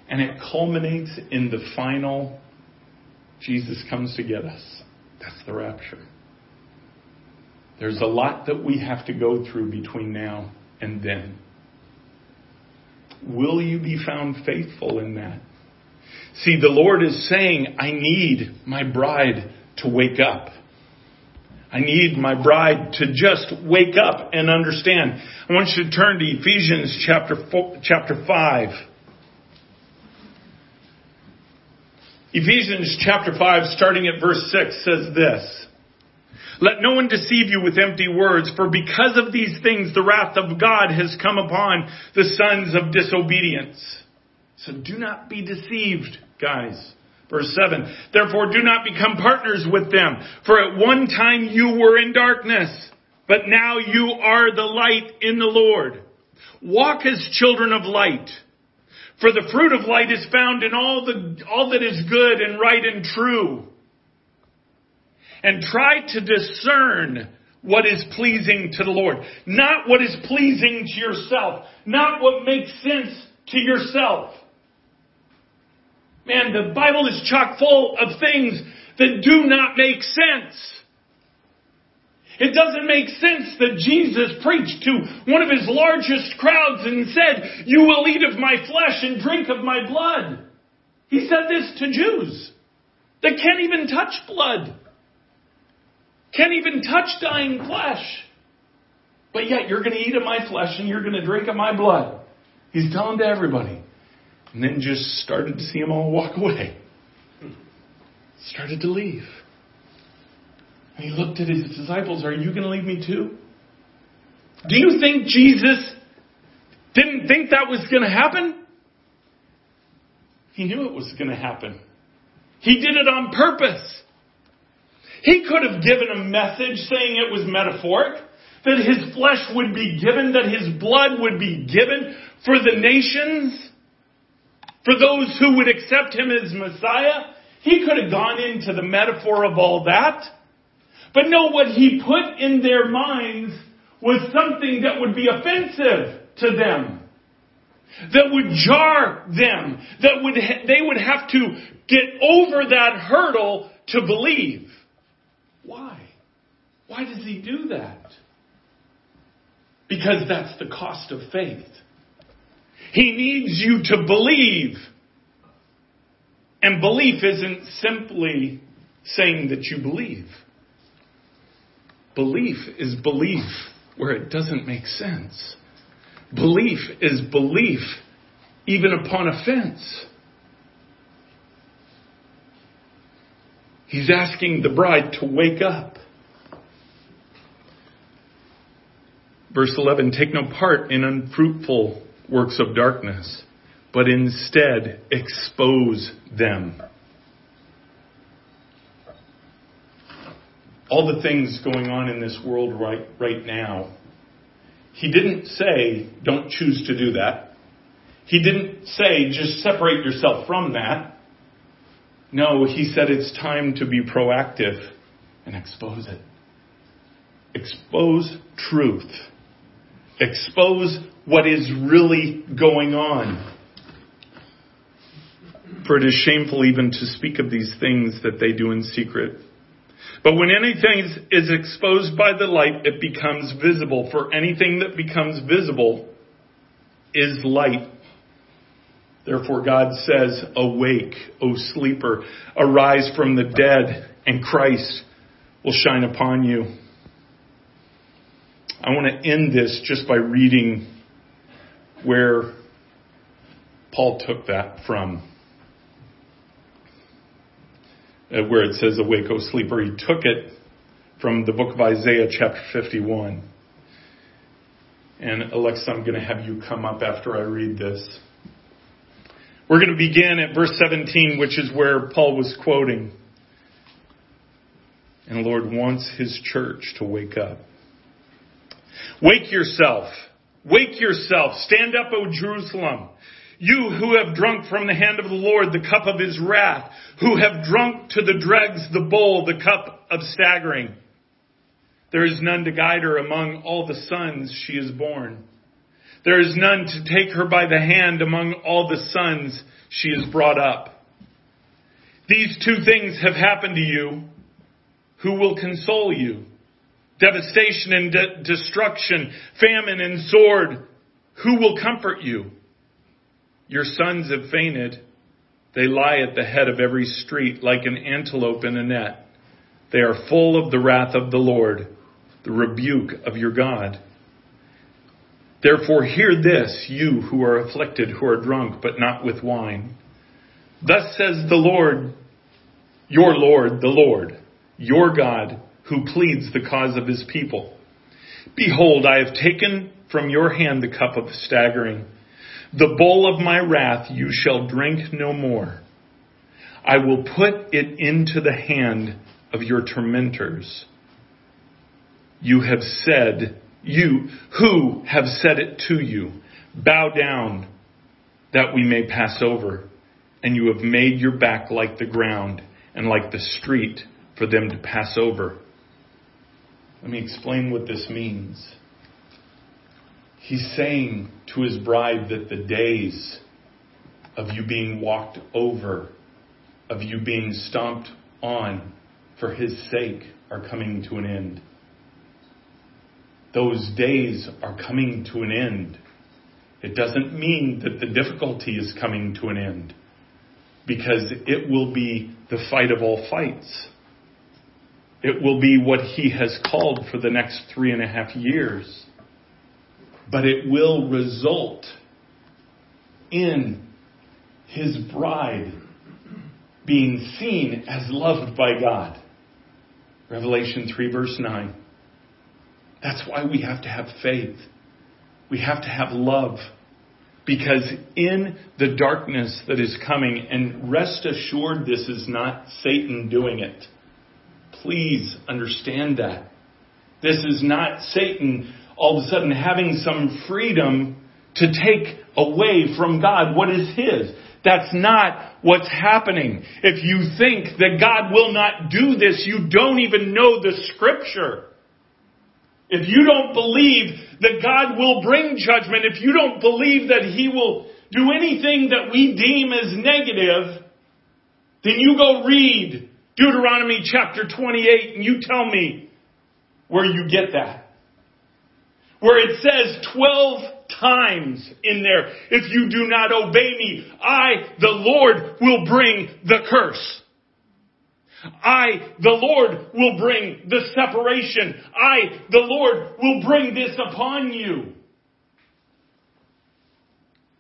And it culminates in the final Jesus comes to get us. That's the rapture. There's a lot that we have to go through between now and then. Will you be found faithful in that? See, the Lord is saying, I need my bride to wake up. I need my bride to just wake up and understand. I want you to turn to Ephesians chapter four, chapter 5. Ephesians chapter 5 starting at verse 6 says this. Let no one deceive you with empty words, for because of these things the wrath of God has come upon the sons of disobedience. So do not be deceived, guys. Verse 7. Therefore do not become partners with them, for at one time you were in darkness, but now you are the light in the Lord. Walk as children of light. For the fruit of light is found in all the, all that is good and right and true and try to discern what is pleasing to the Lord. Not what is pleasing to yourself. Not what makes sense to yourself. Man, the Bible is chock full of things that do not make sense. It doesn't make sense that Jesus preached to one of his largest crowds and said, You will eat of my flesh and drink of my blood. He said this to Jews that can't even touch blood. Can't even touch dying flesh. But yet you're going to eat of my flesh and you're going to drink of my blood. He's telling to everybody. And then just started to see them all walk away. Started to leave. And he looked at his disciples, Are you going to leave me too? Do you think Jesus didn't think that was going to happen? He knew it was going to happen. He did it on purpose. He could have given a message saying it was metaphoric, that his flesh would be given, that his blood would be given for the nations, for those who would accept him as Messiah. He could have gone into the metaphor of all that. But no, what he put in their minds was something that would be offensive to them. That would jar them. That would, they would have to get over that hurdle to believe. Why? Why does he do that? Because that's the cost of faith. He needs you to believe. And belief isn't simply saying that you believe. Belief is belief where it doesn't make sense. Belief is belief even upon offense. He's asking the bride to wake up. Verse 11, take no part in unfruitful works of darkness, but instead expose them. All the things going on in this world right, right now, he didn't say, don't choose to do that. He didn't say, just separate yourself from that. No, he said it's time to be proactive and expose it. Expose truth. Expose what is really going on. For it is shameful even to speak of these things that they do in secret. But when anything is exposed by the light, it becomes visible. For anything that becomes visible is light. Therefore, God says, Awake, O sleeper, arise from the dead, and Christ will shine upon you. I want to end this just by reading where Paul took that from. uh, where it says, Awake, O sleeper. He took it from the book of Isaiah, chapter 51. And Alexa, I'm going to have you come up after I read this. We're going to begin at verse 17, which is where Paul was quoting. And the Lord wants his church to wake up. Wake yourself. Wake yourself. Stand up, O Jerusalem. You who have drunk from the hand of the Lord the cup of his wrath, who have drunk to the dregs the bowl, the cup of staggering. There is none to guide her among all the sons she has borne. There is none to take her by the hand among all the sons she has brought up. These two things have happened to you. Who will console you? Devastation and de- destruction, famine and sword. Who will comfort you? Your sons have fainted. They lie at the head of every street like an antelope in a net. They are full of the wrath of the Lord, the rebuke of your God. Therefore hear this, you who are afflicted, who are drunk, but not with wine. Thus says the Lord, your Lord, the Lord, your God, who pleads the cause of his people. Behold, I have taken from your hand the cup of staggering. The bowl of my wrath you shall drink no more. I will put it into the hand of your tormentors. You have said, you who have said it to you, bow down that we may pass over. And you have made your back like the ground and like the street for them to pass over. Let me explain what this means. He's saying to his bride that the days of you being walked over, of you being stomped on for his sake, are coming to an end. Those days are coming to an end. It doesn't mean that the difficulty is coming to an end because it will be the fight of all fights. It will be what he has called for the next three and a half years. But it will result in his bride being seen as loved by God. Revelation 3 verse 9. That's why we have to have faith. We have to have love. Because in the darkness that is coming, and rest assured this is not Satan doing it. Please understand that. This is not Satan all of a sudden having some freedom to take away from God what is His. That's not what's happening. If you think that God will not do this, you don't even know the scripture. If you don't believe that God will bring judgment, if you don't believe that He will do anything that we deem as negative, then you go read Deuteronomy chapter 28 and you tell me where you get that. Where it says 12 times in there, if you do not obey me, I, the Lord, will bring the curse. I, the Lord, will bring the separation. I, the Lord, will bring this upon you.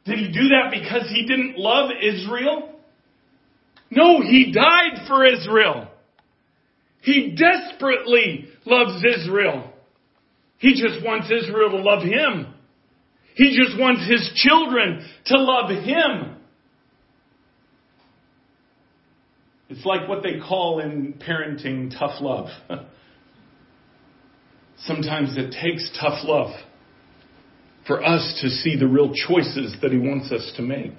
Did he do that because he didn't love Israel? No, he died for Israel. He desperately loves Israel. He just wants Israel to love him. He just wants his children to love him. It's like what they call in parenting tough love. Sometimes it takes tough love for us to see the real choices that He wants us to make.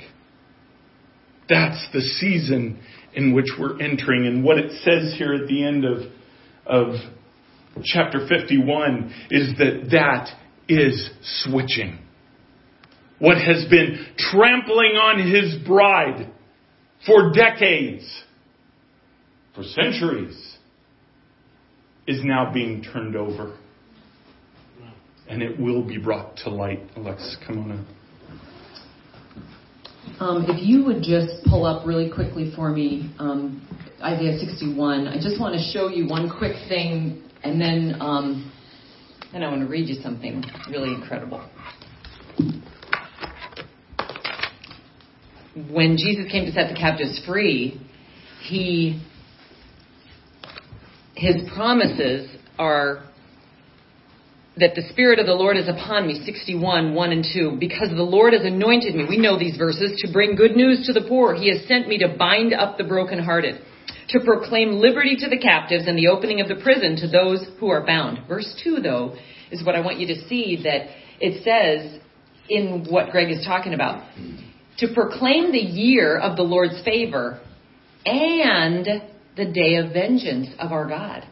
That's the season in which we're entering. And what it says here at the end of, of chapter 51 is that that is switching. What has been trampling on His bride for decades for centuries is now being turned over. And it will be brought to light. Alexis, come on up. Um, if you would just pull up really quickly for me um, Isaiah 61, I just want to show you one quick thing, and then um, then I want to read you something really incredible. When Jesus came to set the captives free, he his promises are that the Spirit of the Lord is upon me, 61, 1 and 2, because the Lord has anointed me, we know these verses, to bring good news to the poor. He has sent me to bind up the brokenhearted, to proclaim liberty to the captives and the opening of the prison to those who are bound. Verse 2, though, is what I want you to see that it says in what Greg is talking about. To proclaim the year of the Lord's favor and the day of vengeance of our God.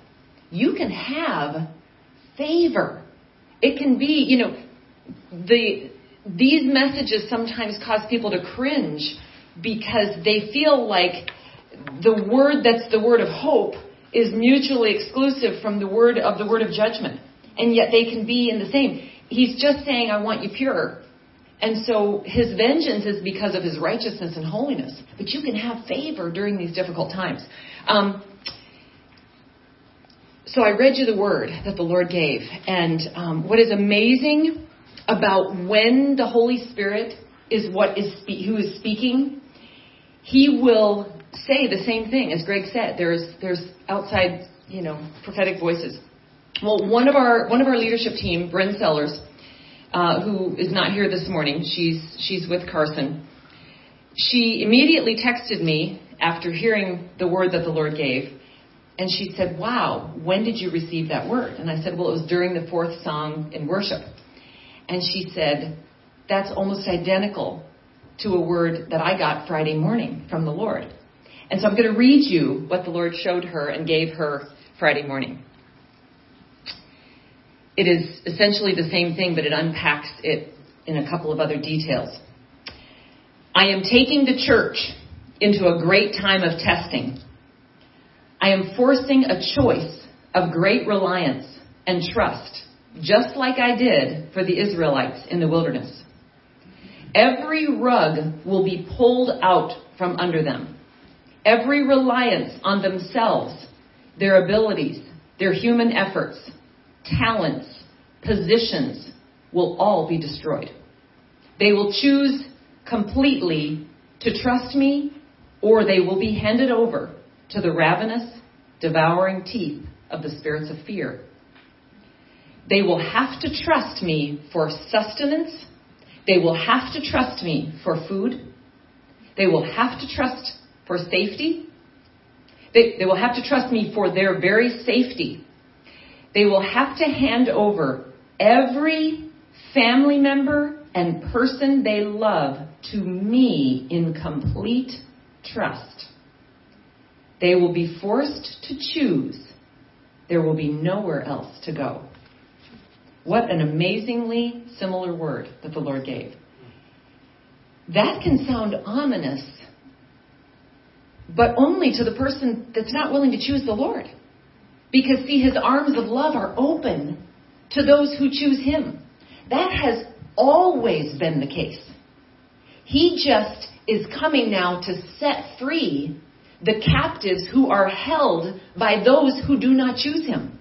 You can have favor it can be, you know, the these messages sometimes cause people to cringe because they feel like the word that's the word of hope is mutually exclusive from the word of the word of judgment. And yet they can be in the same. He's just saying, I want you pure. And so his vengeance is because of his righteousness and holiness. But you can have favor during these difficult times. Um, so I read you the word that the Lord gave. And um, what is amazing about when the Holy Spirit is what is spe- who is speaking, He will say the same thing as Greg said. There's there's outside you know prophetic voices. Well, one of our one of our leadership team, Bryn Sellers, uh, who is not here this morning, she's she's with Carson. She immediately texted me after hearing the word that the Lord gave and she said, Wow, when did you receive that word? And I said, Well, it was during the fourth song in worship. And she said, That's almost identical to a word that I got Friday morning from the Lord. And so I'm going to read you what the Lord showed her and gave her Friday morning. It is essentially the same thing, but it unpacks it in a couple of other details. I am taking the church into a great time of testing I am forcing a choice of great reliance and trust, just like I did for the Israelites in the wilderness. Every rug will be pulled out from under them. Every reliance on themselves, their abilities, their human efforts, talents, positions will all be destroyed. They will choose completely to trust me or they will be handed over to the ravenous, devouring teeth of the spirits of fear. They will have to trust me for sustenance. They will have to trust me for food. They will have to trust for safety. They, they will have to trust me for their very safety. They will have to hand over every family member and person they love to me in complete trust. They will be forced to choose. There will be nowhere else to go. What an amazingly similar word that the Lord gave. That can sound ominous, but only to the person that's not willing to choose the Lord. Because, see, his arms of love are open to those who choose him. That has always been the case. He just is coming now to set free the captives who are held by those who do not choose him.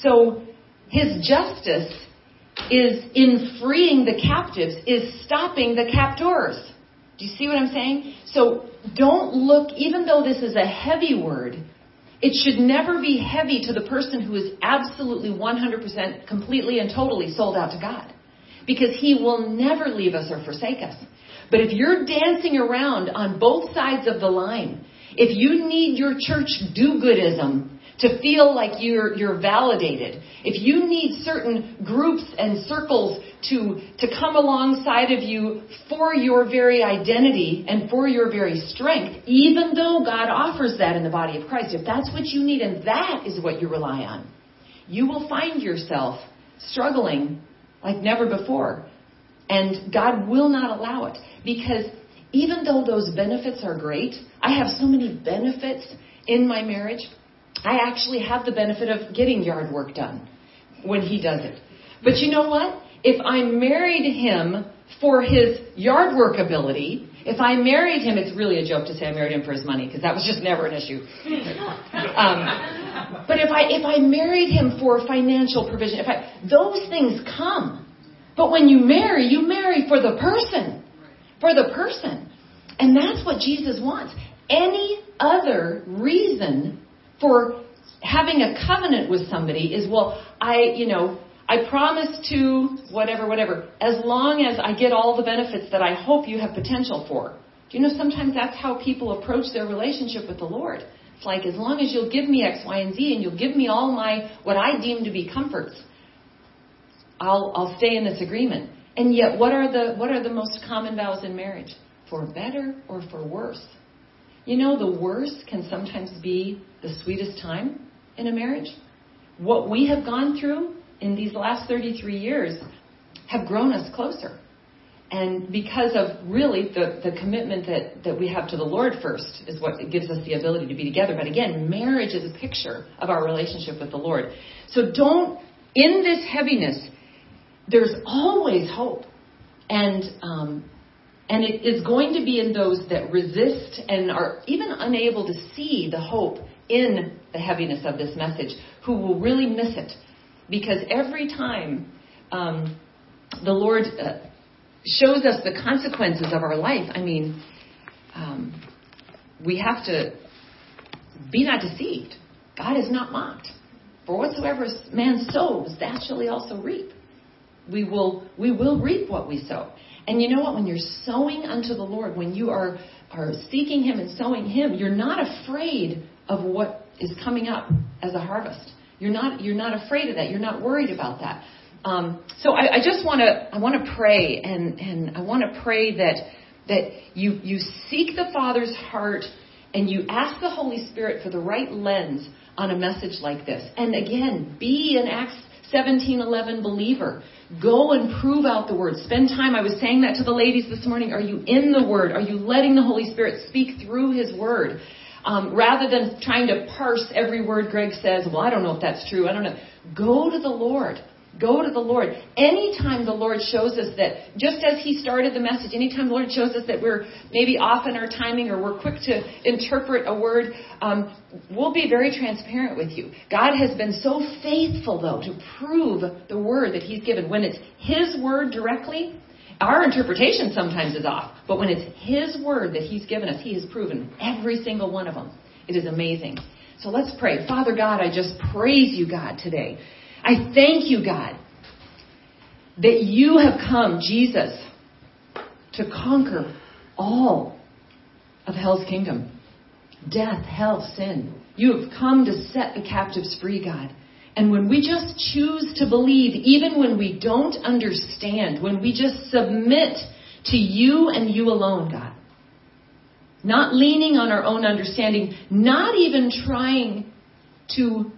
So his justice is in freeing the captives, is stopping the captors. Do you see what I'm saying? So don't look, even though this is a heavy word, it should never be heavy to the person who is absolutely 100% completely and totally sold out to God. Because he will never leave us or forsake us. But if you're dancing around on both sides of the line, if you need your church do-goodism to feel like you're, you're validated, if you need certain groups and circles to, to come alongside of you for your very identity and for your very strength, even though God offers that in the body of Christ, if that's what you need and that is what you rely on, you will find yourself struggling like never before. And God will not allow it because even though those benefits are great, I have so many benefits in my marriage. I actually have the benefit of getting yard work done when he does it. But you know what? If I married him for his yard work ability, if I married him, it's really a joke to say I married him for his money because that was just never an issue. Um, but if I if I married him for financial provision, if I those things come. But when you marry, you marry for the person for the person. And that's what Jesus wants. Any other reason for having a covenant with somebody is, well, I, you know, I promise to whatever, whatever, as long as I get all the benefits that I hope you have potential for. Do you know sometimes that's how people approach their relationship with the Lord? It's like as long as you'll give me X, Y, and Z and you'll give me all my what I deem to be comforts, I'll I'll stay in this agreement. And yet what are the what are the most common vows in marriage? For better or for worse? You know the worst can sometimes be the sweetest time in a marriage. What we have gone through in these last 33 years have grown us closer. And because of really the, the commitment that, that we have to the Lord first is what gives us the ability to be together. But again, marriage is a picture of our relationship with the Lord. So don't, in this heaviness, there's always hope. And, um, and it is going to be in those that resist and are even unable to see the hope in the heaviness of this message who will really miss it. Because every time um, the Lord uh, shows us the consequences of our life. I mean, um, we have to be not deceived. God is not mocked. For whatsoever man sows, that shall he also reap. We will, we will reap what we sow. And you know what? When you're sowing unto the Lord, when you are, are seeking Him and sowing Him, you're not afraid of what is coming up as a harvest. You're not, you're not afraid of that. You're not worried about that. Um, so I, I just want to I want to pray and and I want to pray that that you you seek the Father's heart and you ask the Holy Spirit for the right lens on a message like this. And again, be an Acts 17:11 believer. Go and prove out the word. Spend time. I was saying that to the ladies this morning. Are you in the word? Are you letting the Holy Spirit speak through His word? Um, rather than trying to parse every word Greg says, well, I don't know if that's true. I don't know. Go to the Lord. Go to the Lord. Anytime the Lord shows us that, just as He started the message, anytime the Lord shows us that we're maybe off in our timing or we're quick to interpret a word, um, we'll be very transparent with you. God has been so faithful, though, to prove the word that He's given. When it's His word directly, our interpretation sometimes is off, but when it's His word that He's given us, He has proven every single one of them. It is amazing. So let's pray. Father God, I just praise you, God, today. I thank you, God, that you have come, Jesus, to conquer all of hell's kingdom death, hell, sin. You have come to set the captives free, God. And when we just choose to believe, even when we don't understand, when we just submit to you and you alone, God, not leaning on our own understanding, not even trying to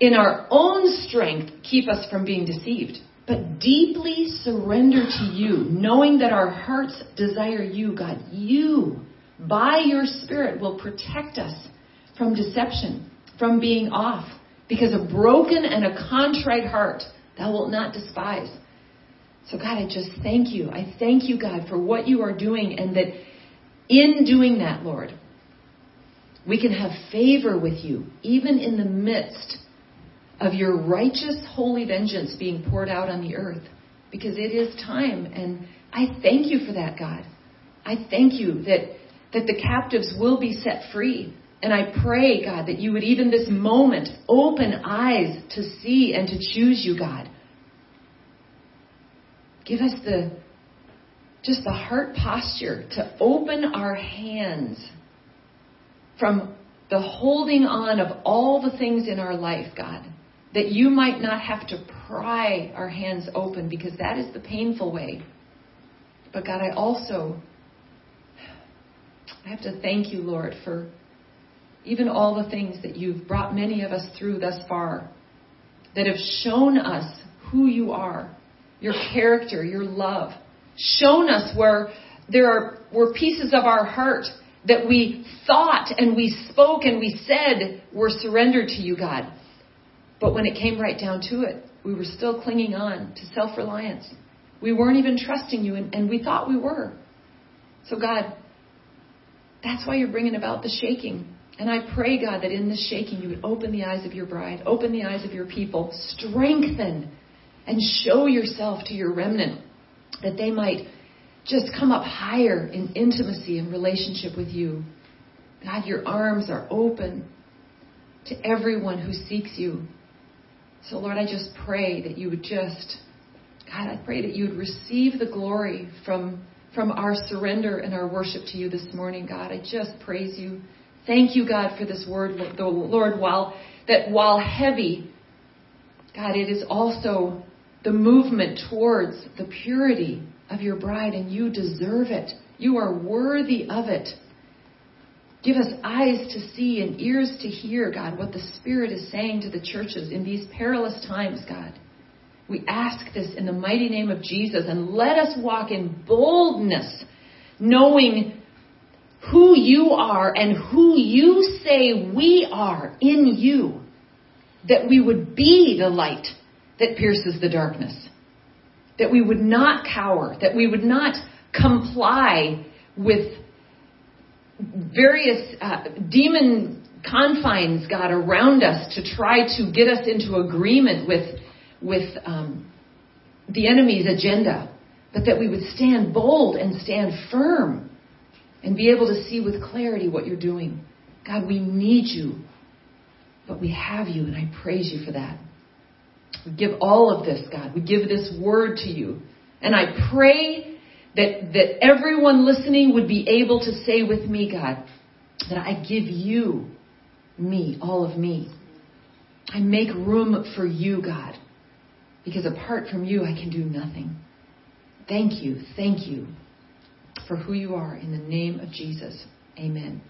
in our own strength keep us from being deceived, but deeply surrender to you, knowing that our hearts desire you, God. You, by your Spirit, will protect us from deception, from being off, because a broken and a contrite heart thou wilt not despise. So, God, I just thank you. I thank you, God, for what you are doing, and that in doing that, Lord, we can have favor with you, even in the midst of your righteous, holy vengeance being poured out on the earth. Because it is time. And I thank you for that, God. I thank you that, that the captives will be set free. And I pray, God, that you would even this moment open eyes to see and to choose you, God. Give us the just the heart posture to open our hands from the holding on of all the things in our life, God, that you might not have to pry our hands open because that is the painful way. But God, I also I have to thank you, Lord, for even all the things that you've brought many of us through thus far that have shown us who you are, your character, your love, shown us where there are, were pieces of our heart that we thought and we spoke and we said were surrendered to you, God. But when it came right down to it, we were still clinging on to self reliance. We weren't even trusting you, and, and we thought we were. So, God, that's why you're bringing about the shaking. And I pray, God, that in this shaking you would open the eyes of your bride, open the eyes of your people, strengthen and show yourself to your remnant that they might just come up higher in intimacy and relationship with you. God, your arms are open to everyone who seeks you. So, Lord, I just pray that you would just, God, I pray that you would receive the glory from, from our surrender and our worship to you this morning, God. I just praise you. Thank you, God, for this word, Lord, while that while heavy, God, it is also the movement towards the purity of your bride, and you deserve it. You are worthy of it. Give us eyes to see and ears to hear, God, what the Spirit is saying to the churches in these perilous times, God. We ask this in the mighty name of Jesus, and let us walk in boldness, knowing who you are and who you say we are in you, that we would be the light that pierces the darkness, that we would not cower, that we would not comply with various uh, demon confines, God, around us to try to get us into agreement with, with um, the enemy's agenda, but that we would stand bold and stand firm and be able to see with clarity what you're doing. God, we need you, but we have you, and I praise you for that. We give all of this, God. We give this word to you. And I pray that, that everyone listening would be able to say with me, God, that I give you me, all of me. I make room for you, God, because apart from you, I can do nothing. Thank you, thank you for who you are in the name of Jesus. Amen.